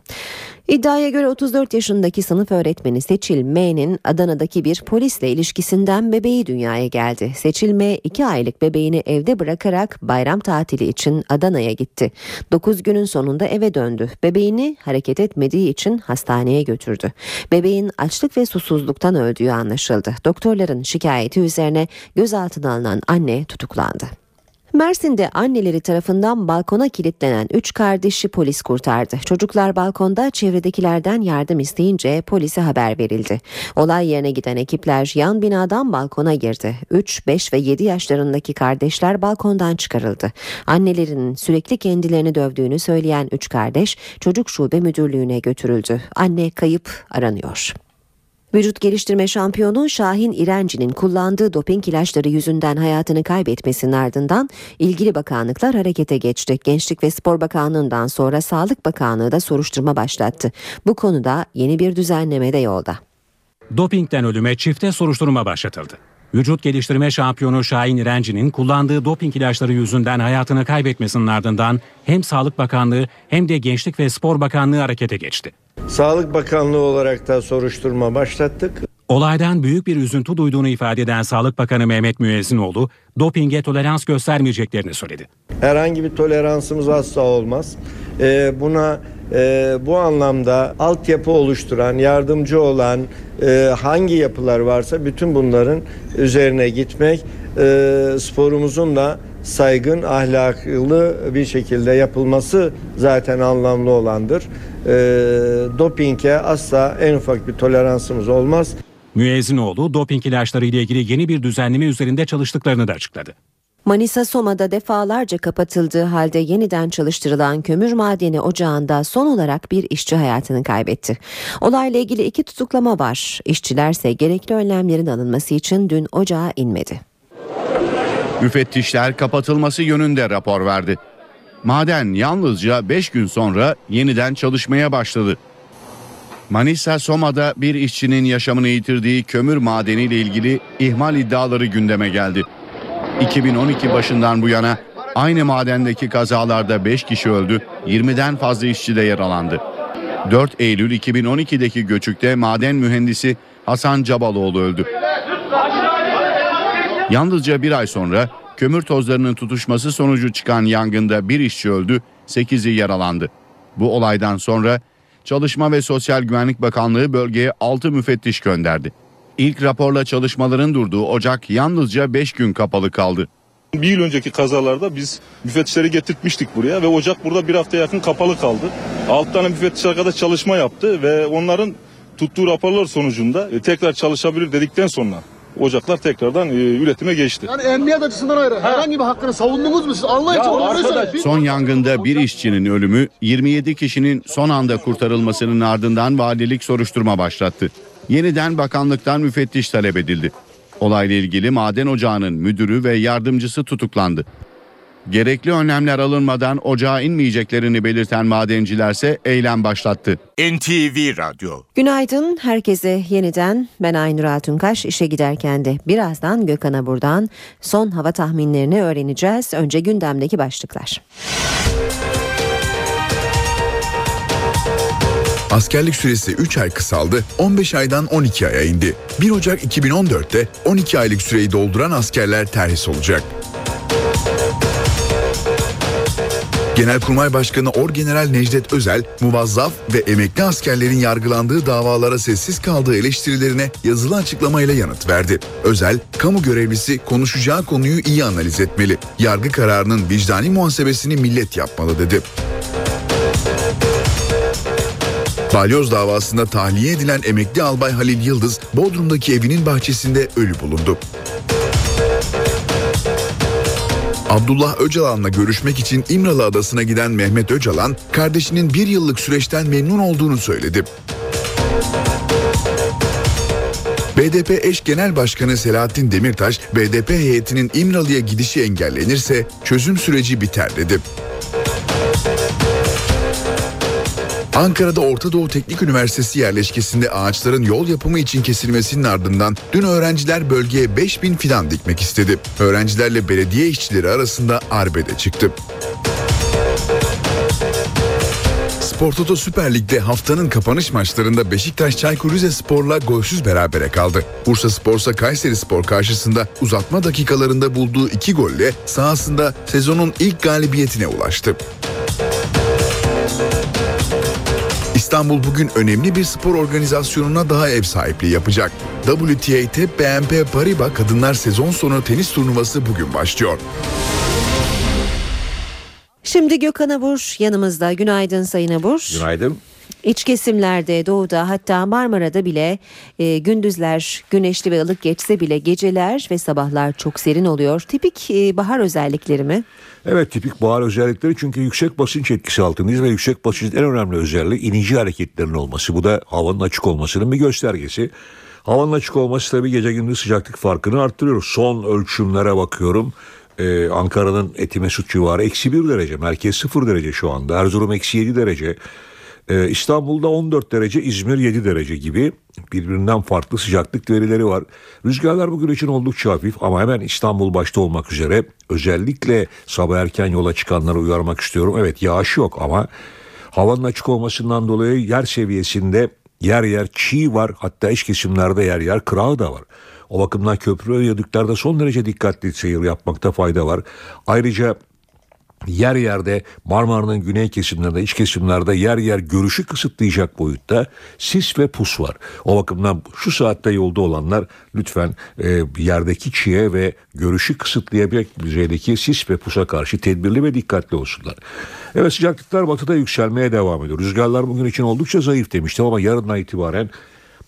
İddiaya göre 34 yaşındaki sınıf öğretmeni Seçil M'nin Adana'daki bir polisle ilişkisinden bebeği dünyaya geldi. Seçil M 2 aylık bebeğini evde bırakarak bayram tatili için Adana'ya gitti. 9 günün sonunda eve döndü. Bebeğini hareket etmediği için hastaneye götürdü. Bebeğin açlık ve susuzluktan öldüğü anlaşıldı. Doktorların şikayeti üzerine gözaltına alınan anne tutuklandı. Mersin'de anneleri tarafından balkona kilitlenen 3 kardeşi polis kurtardı. Çocuklar balkonda çevredekilerden yardım isteyince polise haber verildi. Olay yerine giden ekipler yan binadan balkona girdi. 3, 5 ve 7 yaşlarındaki kardeşler balkondan çıkarıldı. Annelerinin sürekli kendilerini dövdüğünü söyleyen 3 kardeş çocuk şube müdürlüğüne götürüldü. Anne kayıp aranıyor. Vücut geliştirme şampiyonu Şahin İrenci'nin kullandığı doping ilaçları yüzünden hayatını kaybetmesinin ardından ilgili bakanlıklar harekete geçti. Gençlik ve Spor Bakanlığı'ndan sonra Sağlık Bakanlığı da soruşturma başlattı. Bu konuda yeni bir düzenleme de yolda. Dopingten ölüme çifte soruşturma başlatıldı. Vücut geliştirme şampiyonu Şahin İrenci'nin kullandığı doping ilaçları yüzünden hayatını kaybetmesinin ardından hem Sağlık Bakanlığı hem de Gençlik ve Spor Bakanlığı harekete geçti. Sağlık Bakanlığı olarak da soruşturma başlattık. Olaydan büyük bir üzüntü duyduğunu ifade eden Sağlık Bakanı Mehmet Müezzinoğlu, dopinge tolerans göstermeyeceklerini söyledi. Herhangi bir toleransımız asla olmaz. Ee, buna e, bu anlamda altyapı oluşturan, yardımcı olan e, hangi yapılar varsa bütün bunların üzerine gitmek e, sporumuzun da saygın, ahlaklı bir şekilde yapılması zaten anlamlı olandır. E, dopinge asla en ufak bir toleransımız olmaz. Müezzinoğlu, doping ilaçları ile ilgili yeni bir düzenleme üzerinde çalıştıklarını da açıkladı. Manisa Soma'da defalarca kapatıldığı halde yeniden çalıştırılan kömür madeni ocağında son olarak bir işçi hayatını kaybetti. Olayla ilgili iki tutuklama var. İşçilerse gerekli önlemlerin alınması için dün ocağa inmedi. Müfettişler kapatılması yönünde rapor verdi. Maden yalnızca 5 gün sonra yeniden çalışmaya başladı. Manisa Soma'da bir işçinin yaşamını yitirdiği kömür madeniyle ilgili ihmal iddiaları gündeme geldi. 2012 başından bu yana aynı madendeki kazalarda 5 kişi öldü, 20'den fazla işçi de yaralandı. 4 Eylül 2012'deki göçükte maden mühendisi Hasan Cabaloğlu öldü. Yalnızca bir ay sonra kömür tozlarının tutuşması sonucu çıkan yangında bir işçi öldü, 8'i yaralandı. Bu olaydan sonra Çalışma ve Sosyal Güvenlik Bakanlığı bölgeye 6 müfettiş gönderdi. İlk raporla çalışmaların durduğu ocak yalnızca 5 gün kapalı kaldı. Bir yıl önceki kazalarda biz müfettişleri getirtmiştik buraya ve ocak burada bir hafta yakın kapalı kaldı. 6 tane müfettiş arkadaş çalışma yaptı ve onların tuttuğu raporlar sonucunda e, tekrar çalışabilir dedikten sonra ocaklar tekrardan e, üretime geçti. Yani emniyet açısından ayrı. Herhangi bir hakkını savundunuz mu siz? Allah için onu söyleyin. Son yangında bir işçinin ölümü 27 kişinin son anda kurtarılmasının ardından valilik soruşturma başlattı. Yeniden bakanlıktan müfettiş talep edildi. Olayla ilgili maden ocağının müdürü ve yardımcısı tutuklandı. Gerekli önlemler alınmadan ocağa inmeyeceklerini belirten madencilerse eylem başlattı. NTV Radyo Günaydın herkese yeniden ben Aynur Altunkaş işe giderken de birazdan Gökhan'a buradan son hava tahminlerini öğreneceğiz. Önce gündemdeki başlıklar. Askerlik süresi 3 ay kısaldı, 15 aydan 12 aya indi. 1 Ocak 2014'te 12 aylık süreyi dolduran askerler terhis olacak. Genelkurmay Başkanı Orgeneral Necdet Özel, muvazzaf ve emekli askerlerin yargılandığı davalara sessiz kaldığı eleştirilerine yazılı açıklamayla yanıt verdi. Özel, kamu görevlisi konuşacağı konuyu iyi analiz etmeli. Yargı kararının vicdani muhasebesini millet yapmalı dedi. Balyoz davasında tahliye edilen emekli albay Halil Yıldız, Bodrum'daki evinin bahçesinde ölü bulundu. Abdullah Öcalan'la görüşmek için İmralı Adası'na giden Mehmet Öcalan, kardeşinin bir yıllık süreçten memnun olduğunu söyledi. BDP eş genel başkanı Selahattin Demirtaş, BDP heyetinin İmralı'ya gidişi engellenirse çözüm süreci biter dedi. Ankara'da Orta Doğu Teknik Üniversitesi yerleşkesinde ağaçların yol yapımı için kesilmesinin ardından dün öğrenciler bölgeye 5000 fidan dikmek istedi. Öğrencilerle belediye işçileri arasında arbede çıktı. Spor Toto Süper Lig'de haftanın kapanış maçlarında Beşiktaş Çaykur Rizespor'la golsüz berabere kaldı. Bursa Spor'sa Kayseri Spor karşısında uzatma dakikalarında bulduğu iki golle sahasında sezonun ilk galibiyetine ulaştı. İstanbul bugün önemli bir spor organizasyonuna daha ev sahipliği yapacak. WTA BNP Paribas Kadınlar Sezon Sonu Tenis Turnuvası bugün başlıyor. Şimdi Gökhan Abur yanımızda. Günaydın Sayın Abur. Günaydın. İç kesimlerde doğuda hatta Marmara'da bile e, gündüzler güneşli ve ılık geçse bile geceler ve sabahlar çok serin oluyor. Tipik e, bahar özellikleri mi? Evet tipik bahar özellikleri çünkü yüksek basınç etkisi altındayız ve yüksek basıncın en önemli özelliği inici hareketlerin olması. Bu da havanın açık olmasının bir göstergesi. Havanın açık olması tabii gece gündüz sıcaklık farkını arttırıyor. Son ölçümlere bakıyorum. Ee, Ankara'nın Etimesut civarı eksi bir derece. Merkez sıfır derece şu anda. Erzurum eksi yedi derece. Ee, İstanbul'da 14 derece, İzmir 7 derece gibi birbirinden farklı sıcaklık verileri var. Rüzgarlar bugün için oldukça hafif ama hemen İstanbul başta olmak üzere özellikle sabah erken yola çıkanları uyarmak istiyorum. Evet yağış yok ama havanın açık olmasından dolayı yer seviyesinde yer yer çiğ var hatta iç kesimlerde yer yer kırağı da var. O bakımdan köprü ve viyadüklerde son derece dikkatli seyir yapmakta fayda var. Ayrıca yer yerde Marmara'nın güney kesimlerinde, iç kesimlerde yer yer görüşü kısıtlayacak boyutta sis ve pus var. O bakımdan şu saatte yolda olanlar lütfen e, yerdeki çiğe ve görüşü kısıtlayabilecek düzeydeki sis ve pusa karşı tedbirli ve dikkatli olsunlar. Evet sıcaklıklar batıda yükselmeye devam ediyor. Rüzgarlar bugün için oldukça zayıf demiştim ama yarından itibaren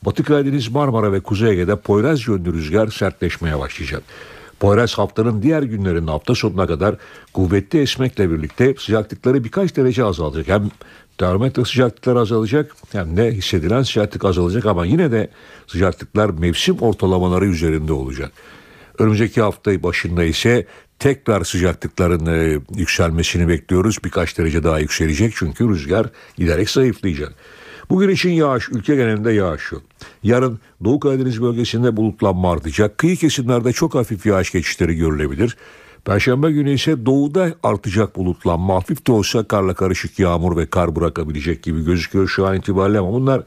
Batı Karadeniz, Marmara ve Kuzey Ege'de Poyraz yönlü rüzgar sertleşmeye başlayacak. Poyraz haftanın diğer günlerinde hafta sonuna kadar kuvvetli esmekle birlikte sıcaklıkları birkaç derece azalacak. Hem termometre sıcaklıkları azalacak hem de hissedilen sıcaklık azalacak ama yine de sıcaklıklar mevsim ortalamaları üzerinde olacak. Önümüzdeki hafta başında ise tekrar sıcaklıkların e, yükselmesini bekliyoruz. Birkaç derece daha yükselecek çünkü rüzgar giderek zayıflayacak. Bugün için yağış, ülke genelinde yağış yok. Yarın Doğu Karadeniz bölgesinde bulutlanma artacak. Kıyı kesimlerde çok hafif yağış geçişleri görülebilir. Perşembe günü ise doğuda artacak bulutlanma hafif de olsa karla karışık yağmur ve kar bırakabilecek gibi gözüküyor şu an itibariyle ama bunlar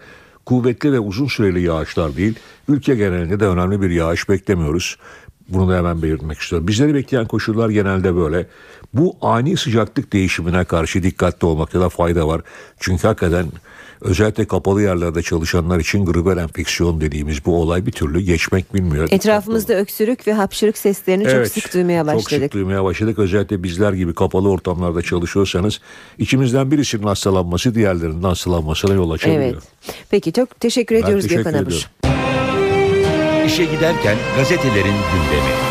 kuvvetli ve uzun süreli yağışlar değil. Ülke genelinde de önemli bir yağış beklemiyoruz. Bunu da hemen belirtmek istiyorum. Bizleri bekleyen koşullar genelde böyle. Bu ani sıcaklık değişimine karşı dikkatli olmakta da fayda var. Çünkü hakikaten özellikle kapalı yerlerde çalışanlar için gribel enfeksiyon dediğimiz bu olay bir türlü geçmek bilmiyor. Etrafımızda öksürük ve hapşırık seslerini Evet, çok sık duymaya başladık. Çok sık duymaya başladık. Özellikle bizler gibi kapalı ortamlarda çalışıyorsanız içimizden birisinin hastalanması diğerlerinin hastalanmasına yol açabiliyor. Evet. Peki çok teşekkür Ben ediyoruz Gökhan Abur. İşe giderken gazetelerin gündemi.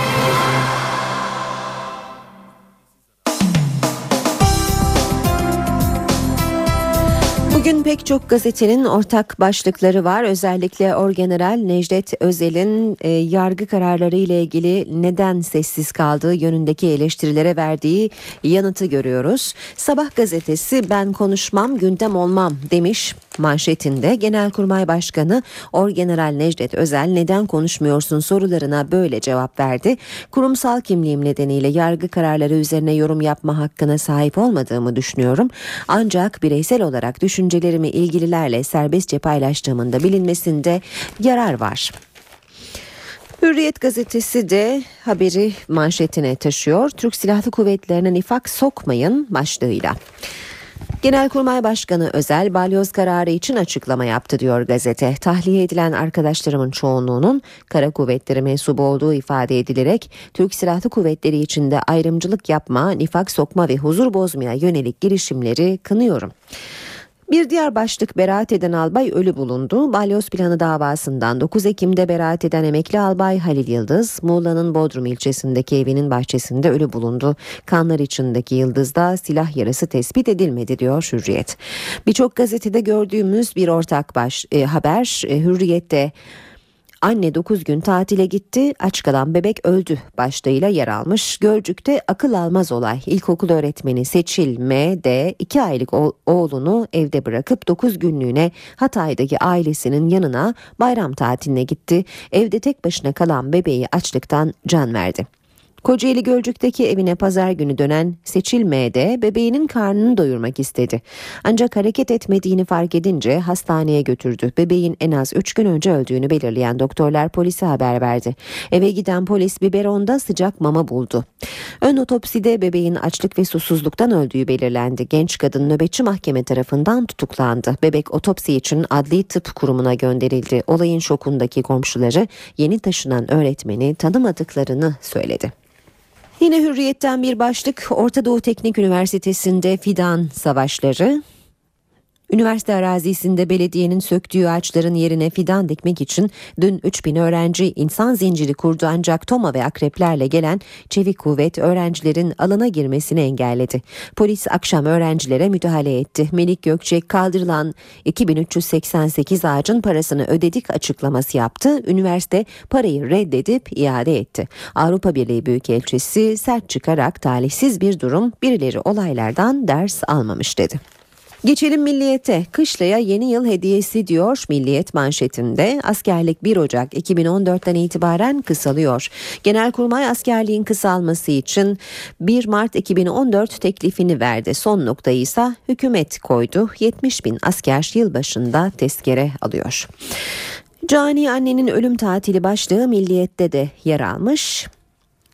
Bugün pek çok gazetenin ortak başlıkları var. Özellikle Orgeneral Necdet Özel'in e, yargı kararları ile ilgili neden sessiz kaldığı yönündeki eleştirilere verdiği yanıtı görüyoruz. Sabah gazetesi ben konuşmam gündem olmam demiş manşetinde. Genelkurmay Başkanı Orgeneral Necdet Özel neden konuşmuyorsun sorularına böyle cevap verdi. Kurumsal kimliğim nedeniyle yargı kararları üzerine yorum yapma hakkına sahip olmadığımı düşünüyorum. Ancak bireysel olarak düşüncelerimi ilgililerle serbestçe paylaştığımın da bilinmesinde yarar var. Hürriyet gazetesi de haberi manşetine taşıyor. Türk Silahlı Kuvvetleri'ne nifak sokmayın başlığıyla. Genelkurmay Başkanı Özel balyoz kararı için açıklama yaptı diyor gazete. Tahliye edilen arkadaşlarımın çoğunluğunun kara kuvvetleri mensubu olduğu ifade edilerek Türk Silahlı Kuvvetleri içinde ayrımcılık yapma, nifak sokma ve huzur bozmaya yönelik girişimleri kınıyorum. Bir diğer başlık beraat eden albay ölü bulundu. Balyoz planı davasından 9 Ekim'de beraat eden emekli albay Halil Yıldız, Muğla'nın Bodrum ilçesindeki evinin bahçesinde ölü bulundu. Kanlar içindeki Yıldız'da silah yarası tespit edilmedi diyor Hürriyet. Birçok gazetede gördüğümüz bir ortak baş e, haber e, Hürriyet'te Anne 9 gün tatile gitti, aç kalan bebek öldü başlığıyla yer almış. Gölcük'te akıl almaz olay. İlkokul öğretmeni Seçil M. D. 2 aylık oğlunu evde bırakıp 9 günlüğüne Hatay'daki ailesinin yanına bayram tatiline gitti. Evde tek başına kalan bebeği açlıktan can verdi. Kocaeli Gölcük'teki evine pazar günü dönen Seçil M'de bebeğinin karnını doyurmak istedi. Ancak hareket etmediğini fark edince hastaneye götürdü. Bebeğin en az 3 gün önce öldüğünü belirleyen doktorlar polise haber verdi. Eve giden polis biberonda sıcak mama buldu. Ön otopside bebeğin açlık ve susuzluktan öldüğü belirlendi. Genç kadın nöbetçi mahkeme tarafından tutuklandı. Bebek otopsi için adli tıp kurumuna gönderildi. Olayın şokundaki komşuları yeni taşınan öğretmeni tanımadıklarını söyledi. Yine hürriyetten bir başlık. Orta Doğu Teknik Üniversitesi'nde fidan savaşları Üniversite arazisinde belediyenin söktüğü ağaçların yerine fidan dikmek için dün 3000 öğrenci insan zinciri kurdu ancak toma ve akreplerle gelen çevik kuvvet öğrencilerin alana girmesini engelledi. Polis akşam öğrencilere müdahale etti. Melik Gökçek kaldırılan 2388 ağacın parasını ödedik açıklaması yaptı. Üniversite parayı reddedip iade etti. Avrupa Birliği Büyükelçisi sert çıkarak talihsiz bir durum birileri olaylardan ders almamış dedi. Geçelim milliyete. Kışlaya yeni yıl hediyesi diyor Milliyet manşetinde. Askerlik 1 Ocak 2014'ten itibaren kısalıyor. Genelkurmay askerliğin kısalması için 1 Mart 2014 teklifini verdi. Son noktayı ise hükümet koydu. 70 bin asker yılbaşında tezkere alıyor. Cani annenin ölüm tatili başlığı Milliyet'te de yer almış.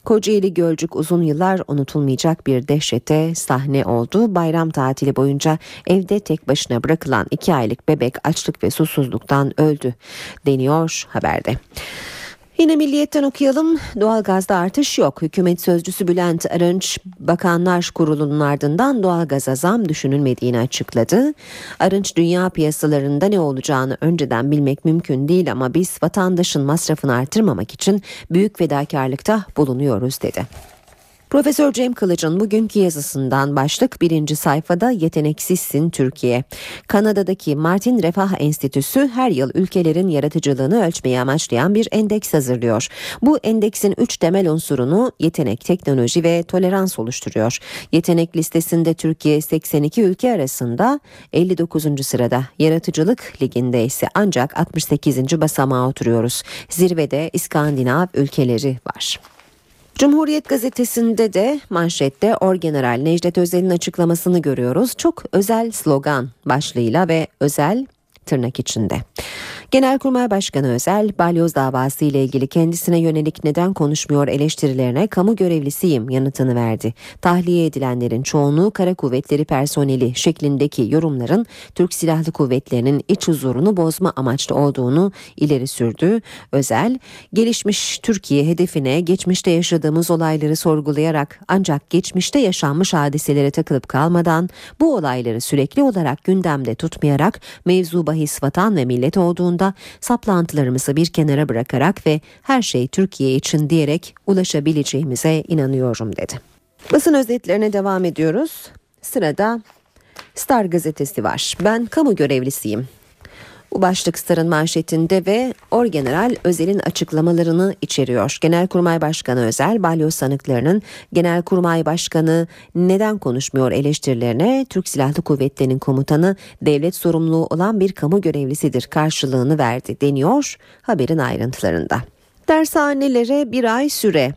Kocaeli Gölcük uzun yıllar unutulmayacak bir dehşete sahne oldu. Bayram tatili boyunca evde tek başına bırakılan iki aylık bebek açlık ve susuzluktan öldü deniyor haberde. Yine Milliyet'ten okuyalım. Doğalgazda artış yok. Hükümet sözcüsü Bülent Arınç Bakanlar Kurulu'nun ardından doğalgaza zam düşünülmediğini açıkladı. Arınç dünya piyasalarında ne olacağını önceden bilmek mümkün değil ama biz vatandaşın masrafını artırmamak için büyük fedakarlıkta bulunuyoruz dedi. Profesör Cem Kılıç'ın bugünkü yazısından başlık birinci sayfada yeteneksizsin Türkiye. Kanada'daki Martin Refah Enstitüsü her yıl ülkelerin yaratıcılığını ölçmeyi amaçlayan bir endeks hazırlıyor. Bu endeksin üç temel unsurunu yetenek, teknoloji ve tolerans oluşturuyor. Yetenek listesinde Türkiye 82 ülke arasında 59. sırada. Yaratıcılık liginde ise ancak 68. basamağa oturuyoruz. Zirvede İskandinav ülkeleri var. Cumhuriyet gazetesinde de manşette Orgeneral Necdet Özel'in açıklamasını görüyoruz. Çok özel slogan başlığıyla ve özel tırnak içinde. Genelkurmay Başkanı Özel, balyoz davası ile ilgili kendisine yönelik neden konuşmuyor eleştirilerine kamu görevlisiyim yanıtını verdi. Tahliye edilenlerin çoğunluğu kara kuvvetleri personeli şeklindeki yorumların Türk Silahlı Kuvvetleri'nin iç huzurunu bozma amaçlı olduğunu ileri sürdü. Özel, gelişmiş Türkiye hedefine geçmişte yaşadığımız olayları sorgulayarak ancak geçmişte yaşanmış hadiselere takılıp kalmadan bu olayları sürekli olarak gündemde tutmayarak mevzu bahis vatan ve millet olduğunda konusunda saplantılarımızı bir kenara bırakarak ve her şey Türkiye için diyerek ulaşabileceğimize inanıyorum dedi. Basın özetlerine devam ediyoruz. Sırada Star gazetesi var. Ben kamu görevlisiyim. Bu başlık Star'ın manşetinde ve Orgeneral Özel'in açıklamalarını içeriyor. Genelkurmay Başkanı Özel, balyoz sanıklarının Genelkurmay Başkanı neden konuşmuyor eleştirilerine Türk Silahlı Kuvvetleri'nin komutanı devlet sorumluluğu olan bir kamu görevlisidir karşılığını verdi deniyor haberin ayrıntılarında. Dershanelere bir ay süre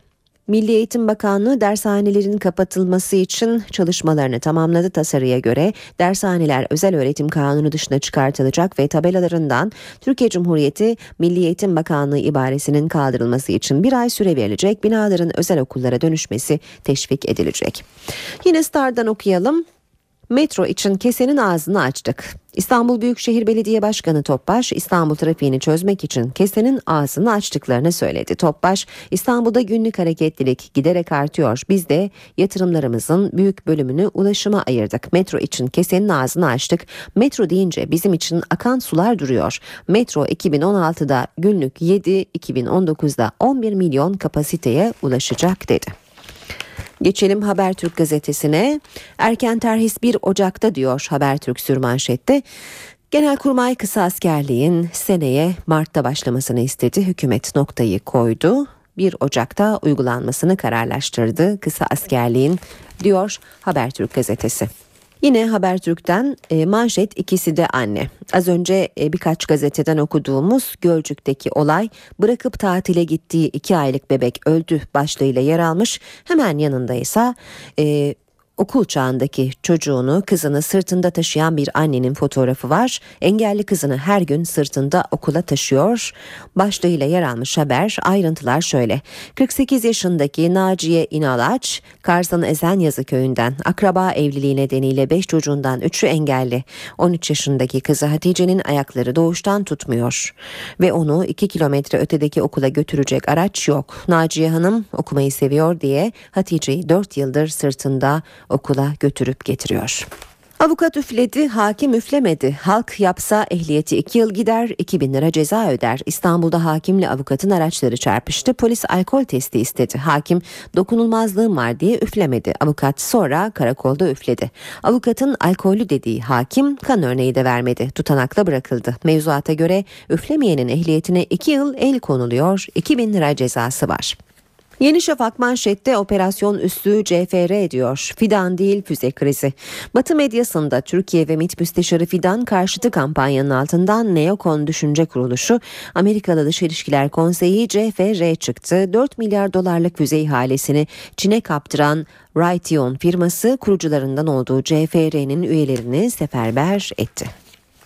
Milli Eğitim Bakanlığı dershanelerin kapatılması için çalışmalarını tamamladı. Tasarıya göre dershaneler özel öğretim kanunu dışına çıkartılacak ve tabelalarından Türkiye Cumhuriyeti Milli Eğitim Bakanlığı ibaresinin kaldırılması için bir ay süre verilecek. Binaların özel okullara dönüşmesi teşvik edilecek. Yine Star'dan okuyalım. Metro için kesenin ağzını açtık. İstanbul Büyükşehir Belediye Başkanı Topbaş İstanbul trafiğini çözmek için kesenin ağzını açtıklarını söyledi. Topbaş İstanbul'da günlük hareketlilik giderek artıyor. Biz de yatırımlarımızın büyük bölümünü ulaşıma ayırdık. Metro için kesenin ağzını açtık. Metro deyince bizim için akan sular duruyor. Metro 2016'da günlük 7, 2019'da 11 milyon kapasiteye ulaşacak dedi. Geçelim Habertürk gazetesine. Erken terhis 1 Ocak'ta diyor Habertürk sürmanşette. Genelkurmay kısa askerliğin seneye Mart'ta başlamasını istedi. Hükümet noktayı koydu. 1 Ocak'ta uygulanmasını kararlaştırdı kısa askerliğin diyor Habertürk gazetesi. Yine Habertürk'ten e, manşet ikisi de anne. Az önce e, birkaç gazeteden okuduğumuz Gölcük'teki olay bırakıp tatile gittiği iki aylık bebek öldü başlığıyla yer almış. Hemen yanında ise e, okul çağındaki çocuğunu kızını sırtında taşıyan bir annenin fotoğrafı var. Engelli kızını her gün sırtında okula taşıyor. Başlığıyla yer almış haber ayrıntılar şöyle. 48 yaşındaki Naciye İnalaç Kars'ın Esenyazı köyünden akraba evliliği nedeniyle 5 çocuğundan 3'ü engelli. 13 yaşındaki kızı Hatice'nin ayakları doğuştan tutmuyor. Ve onu 2 kilometre ötedeki okula götürecek araç yok. Naciye Hanım okumayı seviyor diye Hatice'yi 4 yıldır sırtında okula götürüp getiriyor. Avukat üfledi, hakim üflemedi. Halk yapsa ehliyeti 2 yıl gider, 2000 lira ceza öder. İstanbul'da hakimle avukatın araçları çarpıştı. Polis alkol testi istedi. Hakim dokunulmazlığım var diye üflemedi. Avukat sonra karakolda üfledi. Avukatın alkollü dediği hakim kan örneği de vermedi. Tutanakla bırakıldı. Mevzuata göre üflemeyenin ehliyetine 2 yıl el konuluyor, 2000 lira cezası var. Yeni Şafak manşette operasyon üssü CFR ediyor. Fidan değil füze krizi. Batı medyasında Türkiye ve MİT Müsteşarı Fidan karşıtı kampanyanın altından Neokon Düşünce Kuruluşu, Amerikalı Dış İlişkiler Konseyi CFR çıktı. 4 milyar dolarlık füze ihalesini Çin'e kaptıran Raytheon firması kurucularından olduğu CFR'nin üyelerini seferber etti.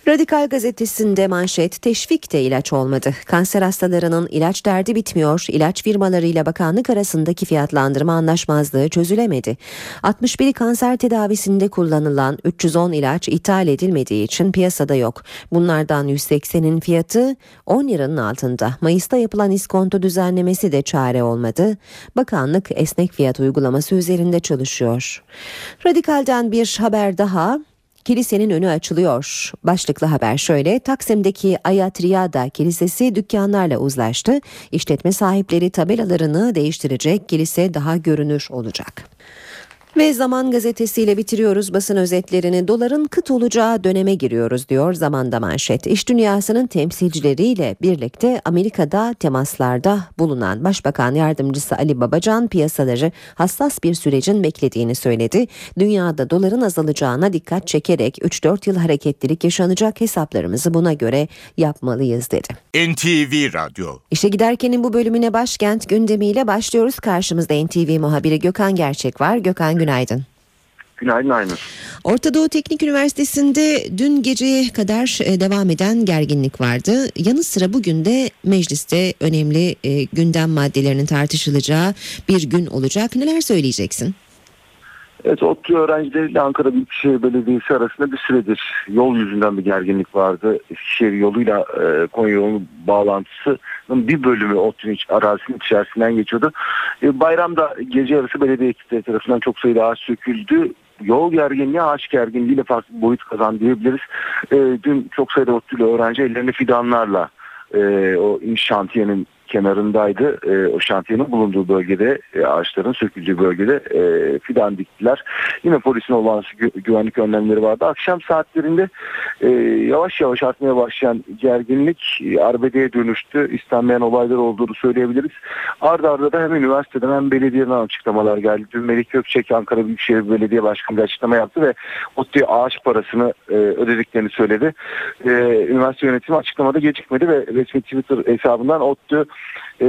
Radikal gazetesinde manşet teşvik de ilaç olmadı. Kanser hastalarının ilaç derdi bitmiyor. İlaç firmalarıyla bakanlık arasındaki fiyatlandırma anlaşmazlığı çözülemedi. 61 kanser tedavisinde kullanılan 310 ilaç ithal edilmediği için piyasada yok. Bunlardan 180'in fiyatı 10 liranın altında. Mayıs'ta yapılan iskonto düzenlemesi de çare olmadı. Bakanlık esnek fiyat uygulaması üzerinde çalışıyor. Radikal'den bir haber daha. Kilisenin önü açılıyor. Başlıklı haber şöyle. Taksim'deki Ayatriyada Kilisesi dükkanlarla uzlaştı. İşletme sahipleri tabelalarını değiştirecek. Kilise daha görünür olacak. Ve Zaman gazetesiyle bitiriyoruz basın özetlerini. Doların kıt olacağı döneme giriyoruz diyor Zaman'da manşet. İş dünyasının temsilcileriyle birlikte Amerika'da temaslarda bulunan Başbakan Yardımcısı Ali Babacan piyasaları hassas bir sürecin beklediğini söyledi. Dünyada doların azalacağına dikkat çekerek 3-4 yıl hareketlilik yaşanacak hesaplarımızı buna göre yapmalıyız dedi. NTV Radyo İşe giderkenin bu bölümüne başkent gündemiyle başlıyoruz. Karşımızda NTV muhabiri Gökhan Gerçek var. Gökhan günaydın. Günaydın Aynur. Orta Doğu Teknik Üniversitesi'nde dün geceye kadar e, devam eden gerginlik vardı. Yanı sıra bugün de mecliste önemli e, gündem maddelerinin tartışılacağı bir gün olacak. Neler söyleyeceksin? Evet, ODTÜ öğrencileriyle Ankara Büyükşehir Belediyesi arasında bir süredir yol yüzünden bir gerginlik vardı. Eskişehir yoluyla e, Konya yolunun bağlantısının bir bölümü ODTÜ'nün arazisinin içerisinden geçiyordu. E, bayramda gece yarısı belediye ekipleri tarafından çok sayıda ağaç söküldü. Yol gerginliği ağaç gerginliğiyle farklı boyut kazandı diyebiliriz. E, dün çok sayıda ODTÜ'lü öğrenci ellerini fidanlarla e, o şantiyenin kenarındaydı. E, o şantiyenin bulunduğu bölgede, e, ağaçların söküldüğü bölgede e, fidan diktiler. Yine polisin olağanüstü gü- güvenlik önlemleri vardı. Akşam saatlerinde e, yavaş yavaş artmaya başlayan gerginlik e, arbedeye dönüştü. İstenmeyen olaylar olduğunu söyleyebiliriz. Arda arda da hem üniversiteden hem belediyeden açıklamalar geldi. Dün Melik Gökçek Ankara Büyükşehir Belediye Başkanı açıklama yaptı ve ODTÜ'ye ağaç parasını e, ödediklerini söyledi. E, üniversite yönetimi açıklamada gecikmedi ve resmi Twitter hesabından ODTÜ e,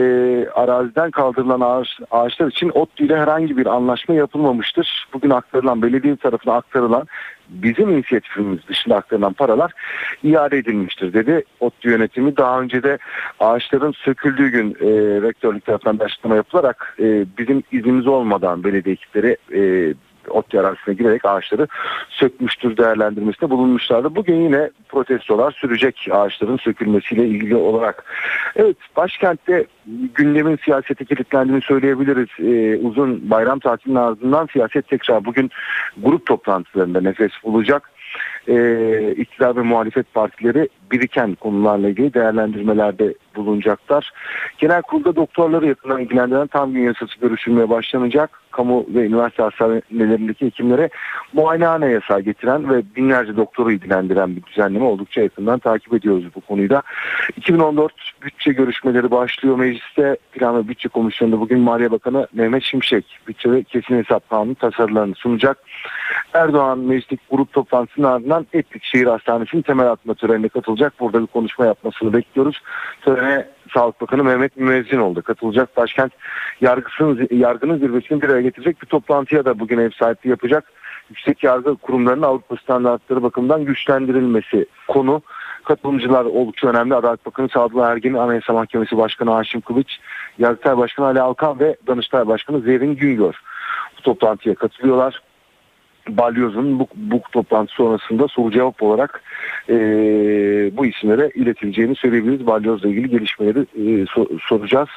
araziden kaldırılan ağaç, ağaçlar için ODTÜ ile herhangi bir anlaşma yapılmamıştır. Bugün aktarılan belediye tarafına aktarılan bizim inisiyatifimiz dışında aktarılan paralar iade edilmiştir dedi. ODTÜ yönetimi daha önce de ağaçların söküldüğü gün e, rektörlük tarafından bir açıklama yapılarak e, bizim iznimiz olmadan belediye ekipleri e, ODTÜ arazisine girerek ağaçları sökmüştür değerlendirmesinde bulunmuşlardı. Bugün yine protestolar sürecek ağaçların sökülmesiyle ilgili olarak. Evet başkentte gündemin siyasete kilitlendiğini söyleyebiliriz. Ee, uzun bayram tatilinin ardından siyaset tekrar bugün grup toplantılarında nefes bulacak. Ee, iktidar ve muhalefet partileri biriken konularla ilgili değerlendirmelerde bulunacaklar. Genel kurulda doktorları yakından ilgilendiren tam gün yasası görüşülmeye başlanacak. Kamu ve üniversite hastanelerindeki hekimlere muayenehane yasağı getiren ve binlerce doktoru ilgilendiren bir düzenleme oldukça yakından takip ediyoruz bu konuyu da. 2014 bütçe görüşmeleri başlıyor mecliste. Plan ve Bütçe Komisyonu'nda bugün Maliye Bakanı Mehmet Şimşek bütçe ve kesin hesap kanunu tasarılarını sunacak. Erdoğan meclislik grup toplantısının ardından Etlik Şehir Hastanesi'nin temel atma törenine katılacak. Burada bir konuşma yapmasını bekliyoruz. Törene Sağlık Bakanı Mehmet Müezzinoğlu katılacak. Başkent yargısının, yargının zirvesini bir araya getirecek bir toplantıya da bugün ev sahipliği yapacak. Yüksek yargı kurumlarının Avrupa standartları bakımından güçlendirilmesi konu. Katılımcılar oldukça önemli. Adalet Bakanı Sadullah Ergin, Anayasa Mahkemesi Başkanı Haşim Kılıç, Yargıtay Başkanı Ali Alkan ve Danıştay Başkanı Zerrin Güngör bu toplantıya katılıyorlar. Balyoz'un bu, bu toplantı sonrasında soru cevap olarak e, bu isimlere iletileceğini söyleyebiliriz. Balyoz'la ilgili gelişmeleri e, so- soracağız.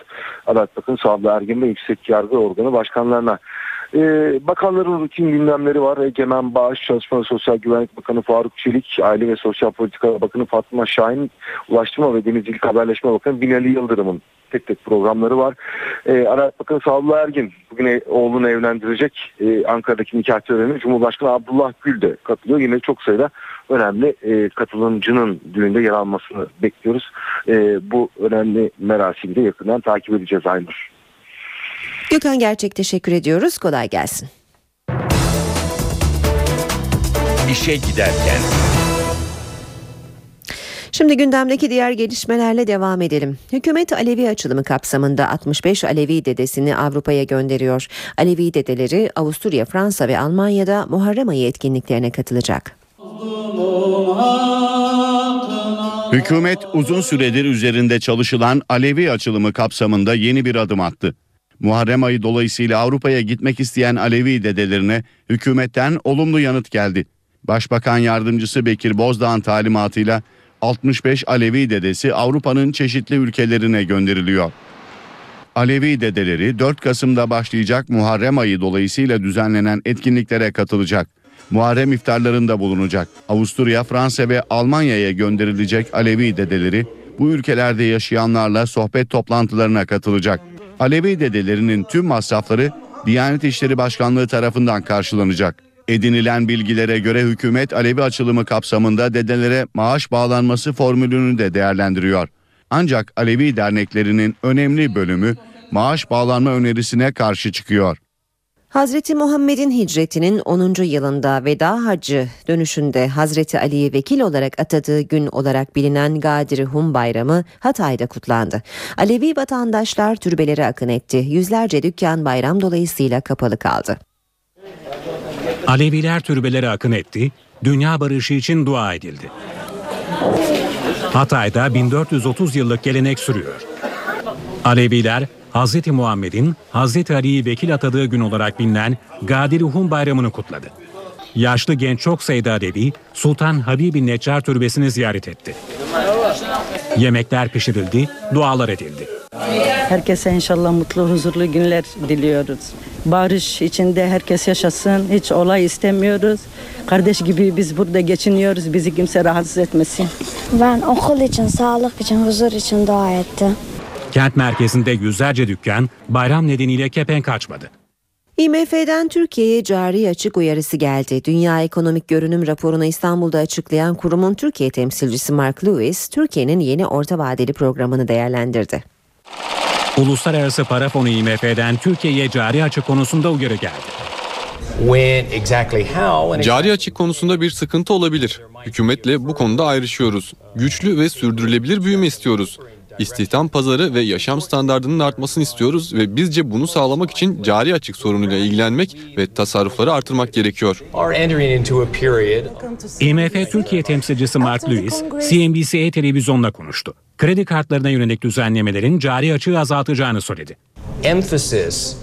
Adalet Bakanı Sabri Ergin ve Yüksek Yargı Organı başkanlarına. E, bakanların rutin gündemleri var. Egemen Bağış, Çalışma ve Sosyal Güvenlik Bakanı Faruk Çelik, Aile ve Sosyal Politika Bakanı Fatma Şahin, Ulaştırma ve Denizcilik Haberleşme Bakanı Binali Yıldırım'ın tek tek programları var. E, Adalet Bakanı Sağlı Ergin bugün e- oğlunu evlendirecek e, Ankara'daki nikah törenine Cumhurbaşkanı Abdullah Gül de katılıyor. Yine çok sayıda önemli e, katılımcının düğünde yer almasını bekliyoruz. E, bu önemli merasimi de yakından takip edeceğiz Aynur. Gökhan Gerçek teşekkür ediyoruz. Kolay gelsin. İşe giderken. Şimdi gündemdeki diğer gelişmelerle devam edelim. Hükümet Alevi açılımı kapsamında 65 Alevi dedesini Avrupa'ya gönderiyor. Alevi dedeleri Avusturya, Fransa ve Almanya'da Muharrem ayı etkinliklerine katılacak. Hükümet uzun süredir üzerinde çalışılan Alevi açılımı kapsamında yeni bir adım attı. Muharrem ayı dolayısıyla Avrupa'ya gitmek isteyen Alevi dedelerine hükümetten olumlu yanıt geldi. Başbakan yardımcısı Bekir Bozdağ'ın talimatıyla 65 Alevi dedesi Avrupa'nın çeşitli ülkelerine gönderiliyor. Alevi dedeleri 4 Kasım'da başlayacak Muharrem ayı dolayısıyla düzenlenen etkinliklere katılacak. Muharrem iftarlarında bulunacak. Avusturya, Fransa ve Almanya'ya gönderilecek Alevi dedeleri bu ülkelerde yaşayanlarla sohbet toplantılarına katılacak. Alevi dedelerinin tüm masrafları Diyanet İşleri Başkanlığı tarafından karşılanacak. Edinilen bilgilere göre hükümet Alevi açılımı kapsamında dedelere maaş bağlanması formülünü de değerlendiriyor. Ancak Alevi derneklerinin önemli bölümü maaş bağlanma önerisine karşı çıkıyor. Hazreti Muhammed'in hicretinin 10. yılında veda hacı dönüşünde Hazreti Ali'yi vekil olarak atadığı gün olarak bilinen Gadir Hum Bayramı Hatay'da kutlandı. Alevi vatandaşlar türbelere akın etti. Yüzlerce dükkan bayram dolayısıyla kapalı kaldı. Aleviler türbelere akın etti, dünya barışı için dua edildi. Hatay'da 1430 yıllık gelenek sürüyor. Aleviler Hz. Muhammed'in Hz. Ali'yi vekil atadığı gün olarak bilinen Gadir Hum Bayramı'nı kutladı. Yaşlı genç çok sayıda Alevi Sultan Habibi Neccar Türbesi'ni ziyaret etti. Yemekler pişirildi, dualar edildi. Herkese inşallah mutlu, huzurlu günler diliyoruz. Barış içinde herkes yaşasın. Hiç olay istemiyoruz. Kardeş gibi biz burada geçiniyoruz. Bizi kimse rahatsız etmesin. Ben okul için, sağlık için, huzur için dua ettim. Kent merkezinde yüzlerce dükkan bayram nedeniyle kepenk açmadı. IMF'den Türkiye'ye cari açık uyarısı geldi. Dünya Ekonomik Görünüm raporunu İstanbul'da açıklayan kurumun Türkiye temsilcisi Mark Lewis, Türkiye'nin yeni orta vadeli programını değerlendirdi. Uluslararası Para Fonu IMF'den Türkiye'ye cari açık konusunda uyarı geldi. Cari açık konusunda bir sıkıntı olabilir. Hükümetle bu konuda ayrışıyoruz. Güçlü ve sürdürülebilir büyüme istiyoruz. İstihdam pazarı ve yaşam standartının artmasını istiyoruz ve bizce bunu sağlamak için cari açık sorunuyla ilgilenmek ve tasarrufları artırmak gerekiyor. IMF Türkiye temsilcisi Mark Lewis, CNBC televizyonla konuştu. Kredi kartlarına yönelik düzenlemelerin cari açığı azaltacağını söyledi.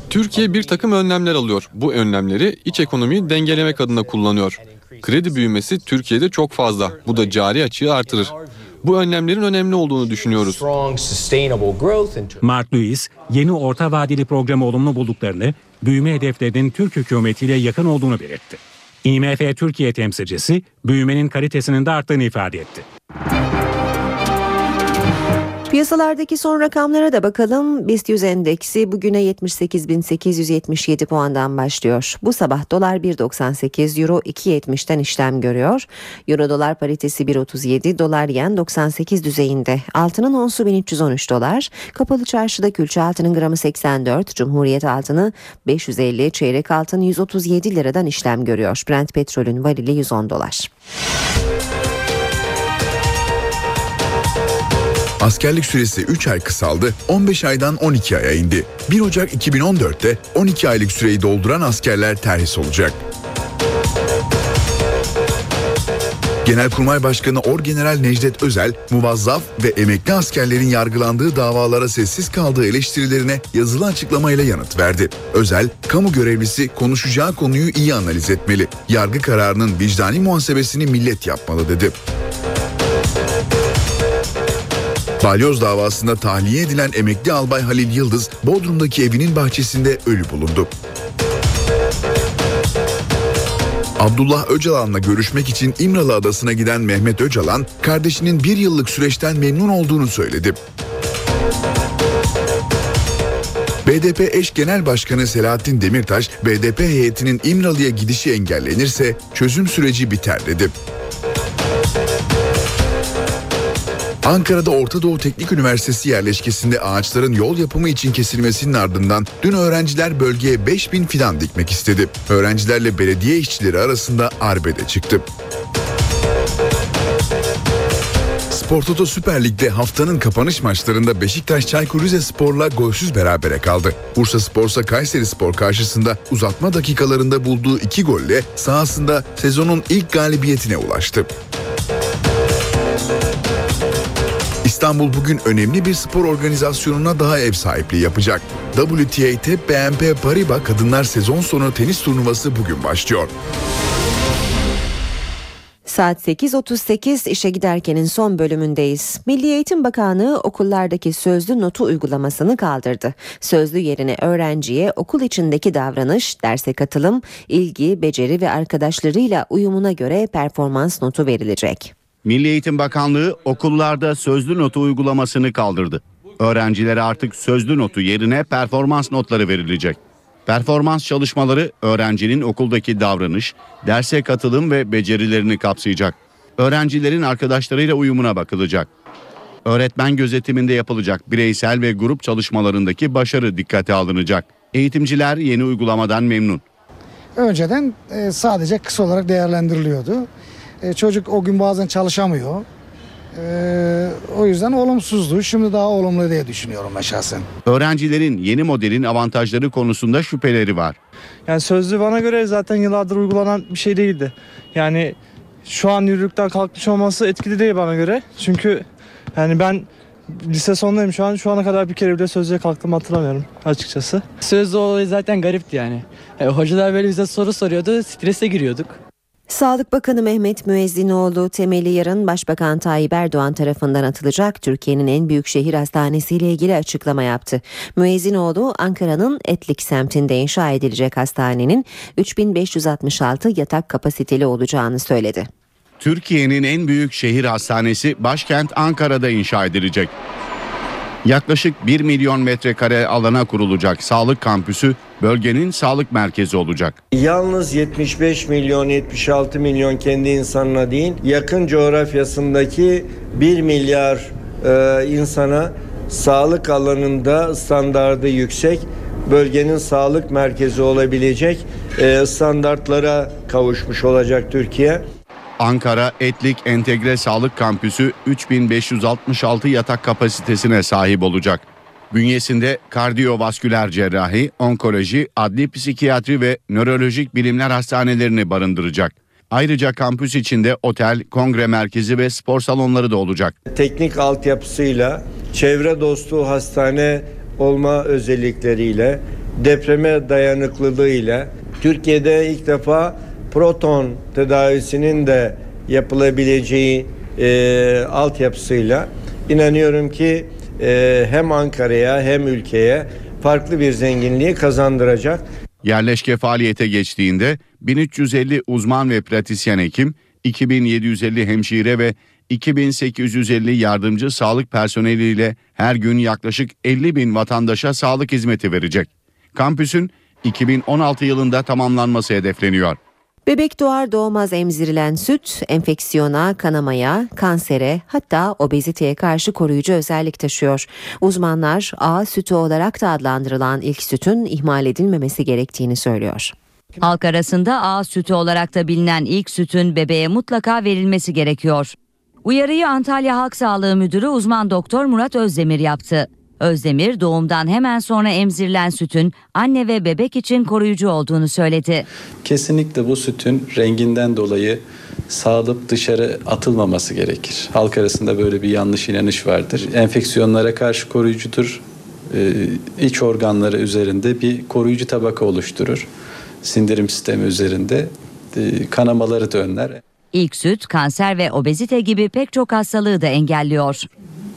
Türkiye bir takım önlemler alıyor. Bu önlemleri iç ekonomiyi dengelemek adına kullanıyor. Kredi büyümesi Türkiye'de çok fazla. Bu da cari açığı artırır. Bu önlemlerin önemli olduğunu düşünüyoruz. Mark Lewis, yeni orta vadeli programı olumlu bulduklarını, büyüme hedeflerinin Türk hükümetiyle yakın olduğunu belirtti. IMF Türkiye temsilcisi, büyümenin kalitesinin de arttığını ifade etti. Piyasalardaki son rakamlara da bakalım. BIST 100 endeksi bugüne 78.877 puandan başlıyor. Bu sabah dolar 1.98, euro 2.70'ten işlem görüyor. Euro dolar paritesi 1.37, dolar yen 98 düzeyinde. Altının onsu 1313 dolar. Kapalı çarşıda külçe altının gramı 84, Cumhuriyet altını 550, çeyrek altın 137 liradan işlem görüyor. Brent petrolün varili 110 dolar. Askerlik süresi 3 ay kısaldı, 15 aydan 12 aya indi. 1 Ocak 2014'te 12 aylık süreyi dolduran askerler terhis olacak. Genelkurmay Başkanı Orgeneral Necdet Özel, muvazzaf ve emekli askerlerin yargılandığı davalara sessiz kaldığı eleştirilerine yazılı açıklamayla yanıt verdi. Özel, kamu görevlisi konuşacağı konuyu iyi analiz etmeli. Yargı kararının vicdani muhasebesini millet yapmalı dedi. Balyoz davasında tahliye edilen emekli albay Halil Yıldız, Bodrum'daki evinin bahçesinde ölü bulundu. Abdullah Öcalan'la görüşmek için İmralı Adası'na giden Mehmet Öcalan, kardeşinin bir yıllık süreçten memnun olduğunu söyledi. BDP eş genel başkanı Selahattin Demirtaş, BDP heyetinin İmralı'ya gidişi engellenirse çözüm süreci biter dedi. Ankara'da Orta Doğu Teknik Üniversitesi yerleşkesinde ağaçların yol yapımı için kesilmesinin ardından dün öğrenciler bölgeye 5000 fidan dikmek istedi. Öğrencilerle belediye işçileri arasında arbede çıktı. Spor Toto Süper Lig'de haftanın kapanış maçlarında Beşiktaş Çaykur Rizespor'la golsüz berabere kaldı. Bursa Spor'sa Kayseri Spor karşısında uzatma dakikalarında bulduğu iki golle sahasında sezonun ilk galibiyetine ulaştı. İstanbul bugün önemli bir spor organizasyonuna daha ev sahipliği yapacak. WTA BNP Paribas Kadınlar Sezon Sonu Tenis Turnuvası bugün başlıyor. Saat 8.38 işe giderkenin son bölümündeyiz. Milli Eğitim Bakanlığı okullardaki sözlü notu uygulamasını kaldırdı. Sözlü yerine öğrenciye okul içindeki davranış, derse katılım, ilgi, beceri ve arkadaşlarıyla uyumuna göre performans notu verilecek. Milli Eğitim Bakanlığı okullarda sözlü notu uygulamasını kaldırdı. Öğrencilere artık sözlü notu yerine performans notları verilecek. Performans çalışmaları öğrencinin okuldaki davranış, derse katılım ve becerilerini kapsayacak. Öğrencilerin arkadaşlarıyla uyumuna bakılacak. Öğretmen gözetiminde yapılacak bireysel ve grup çalışmalarındaki başarı dikkate alınacak. Eğitimciler yeni uygulamadan memnun. Önceden e, sadece kısa olarak değerlendiriliyordu. E, çocuk o gün bazen çalışamıyor. E, o yüzden olumsuzdu. Şimdi daha olumlu diye düşünüyorum ben şahsen. Öğrencilerin yeni modelin avantajları konusunda şüpheleri var. Yani sözlü bana göre zaten yıllardır uygulanan bir şey değildi. Yani şu an yürürlükten kalkmış olması etkili değil bana göre. Çünkü yani ben lise sonundayım şu an. Şu ana kadar bir kere bile sözlüğe kalktığımı hatırlamıyorum açıkçası. Sözlü olayı zaten garipti yani. yani. Hocalar böyle bize soru soruyordu, strese giriyorduk. Sağlık Bakanı Mehmet Müezzinoğlu temeli yarın Başbakan Tayyip Erdoğan tarafından atılacak Türkiye'nin en büyük şehir hastanesi ile ilgili açıklama yaptı. Müezzinoğlu Ankara'nın Etlik semtinde inşa edilecek hastanenin 3566 yatak kapasiteli olacağını söyledi. Türkiye'nin en büyük şehir hastanesi başkent Ankara'da inşa edilecek. Yaklaşık 1 milyon metrekare alana kurulacak sağlık kampüsü bölgenin sağlık merkezi olacak. Yalnız 75 milyon 76 milyon kendi insanına değil yakın coğrafyasındaki 1 milyar e, insana sağlık alanında standardı yüksek bölgenin sağlık merkezi olabilecek e, standartlara kavuşmuş olacak Türkiye. Ankara Etlik Entegre Sağlık Kampüsü 3566 yatak kapasitesine sahip olacak. Bünyesinde kardiyovasküler cerrahi, onkoloji, adli psikiyatri ve nörolojik bilimler hastanelerini barındıracak. Ayrıca kampüs içinde otel, kongre merkezi ve spor salonları da olacak. Teknik altyapısıyla, çevre dostu hastane olma özellikleriyle, depreme dayanıklılığıyla Türkiye'de ilk defa proton tedavisinin de yapılabileceği e, altyapısıyla inanıyorum ki e, hem Ankara'ya hem ülkeye farklı bir zenginliği kazandıracak. Yerleşke faaliyete geçtiğinde 1350 uzman ve pratisyen hekim, 2750 hemşire ve 2850 yardımcı sağlık personeliyle her gün yaklaşık 50 bin vatandaşa sağlık hizmeti verecek. Kampüsün 2016 yılında tamamlanması hedefleniyor. Bebek doğar doğmaz emzirilen süt enfeksiyona, kanamaya, kansere hatta obeziteye karşı koruyucu özellik taşıyor. Uzmanlar A sütü olarak da adlandırılan ilk sütün ihmal edilmemesi gerektiğini söylüyor. Halk arasında A sütü olarak da bilinen ilk sütün bebeğe mutlaka verilmesi gerekiyor. Uyarıyı Antalya Halk Sağlığı Müdürü uzman doktor Murat Özdemir yaptı. Özdemir doğumdan hemen sonra emzirilen sütün anne ve bebek için koruyucu olduğunu söyledi. Kesinlikle bu sütün renginden dolayı sağlıp dışarı atılmaması gerekir. Halk arasında böyle bir yanlış inanış vardır. Enfeksiyonlara karşı koruyucudur. Ee, iç organları üzerinde bir koruyucu tabaka oluşturur. Sindirim sistemi üzerinde e, kanamaları da önler. İlk süt kanser ve obezite gibi pek çok hastalığı da engelliyor.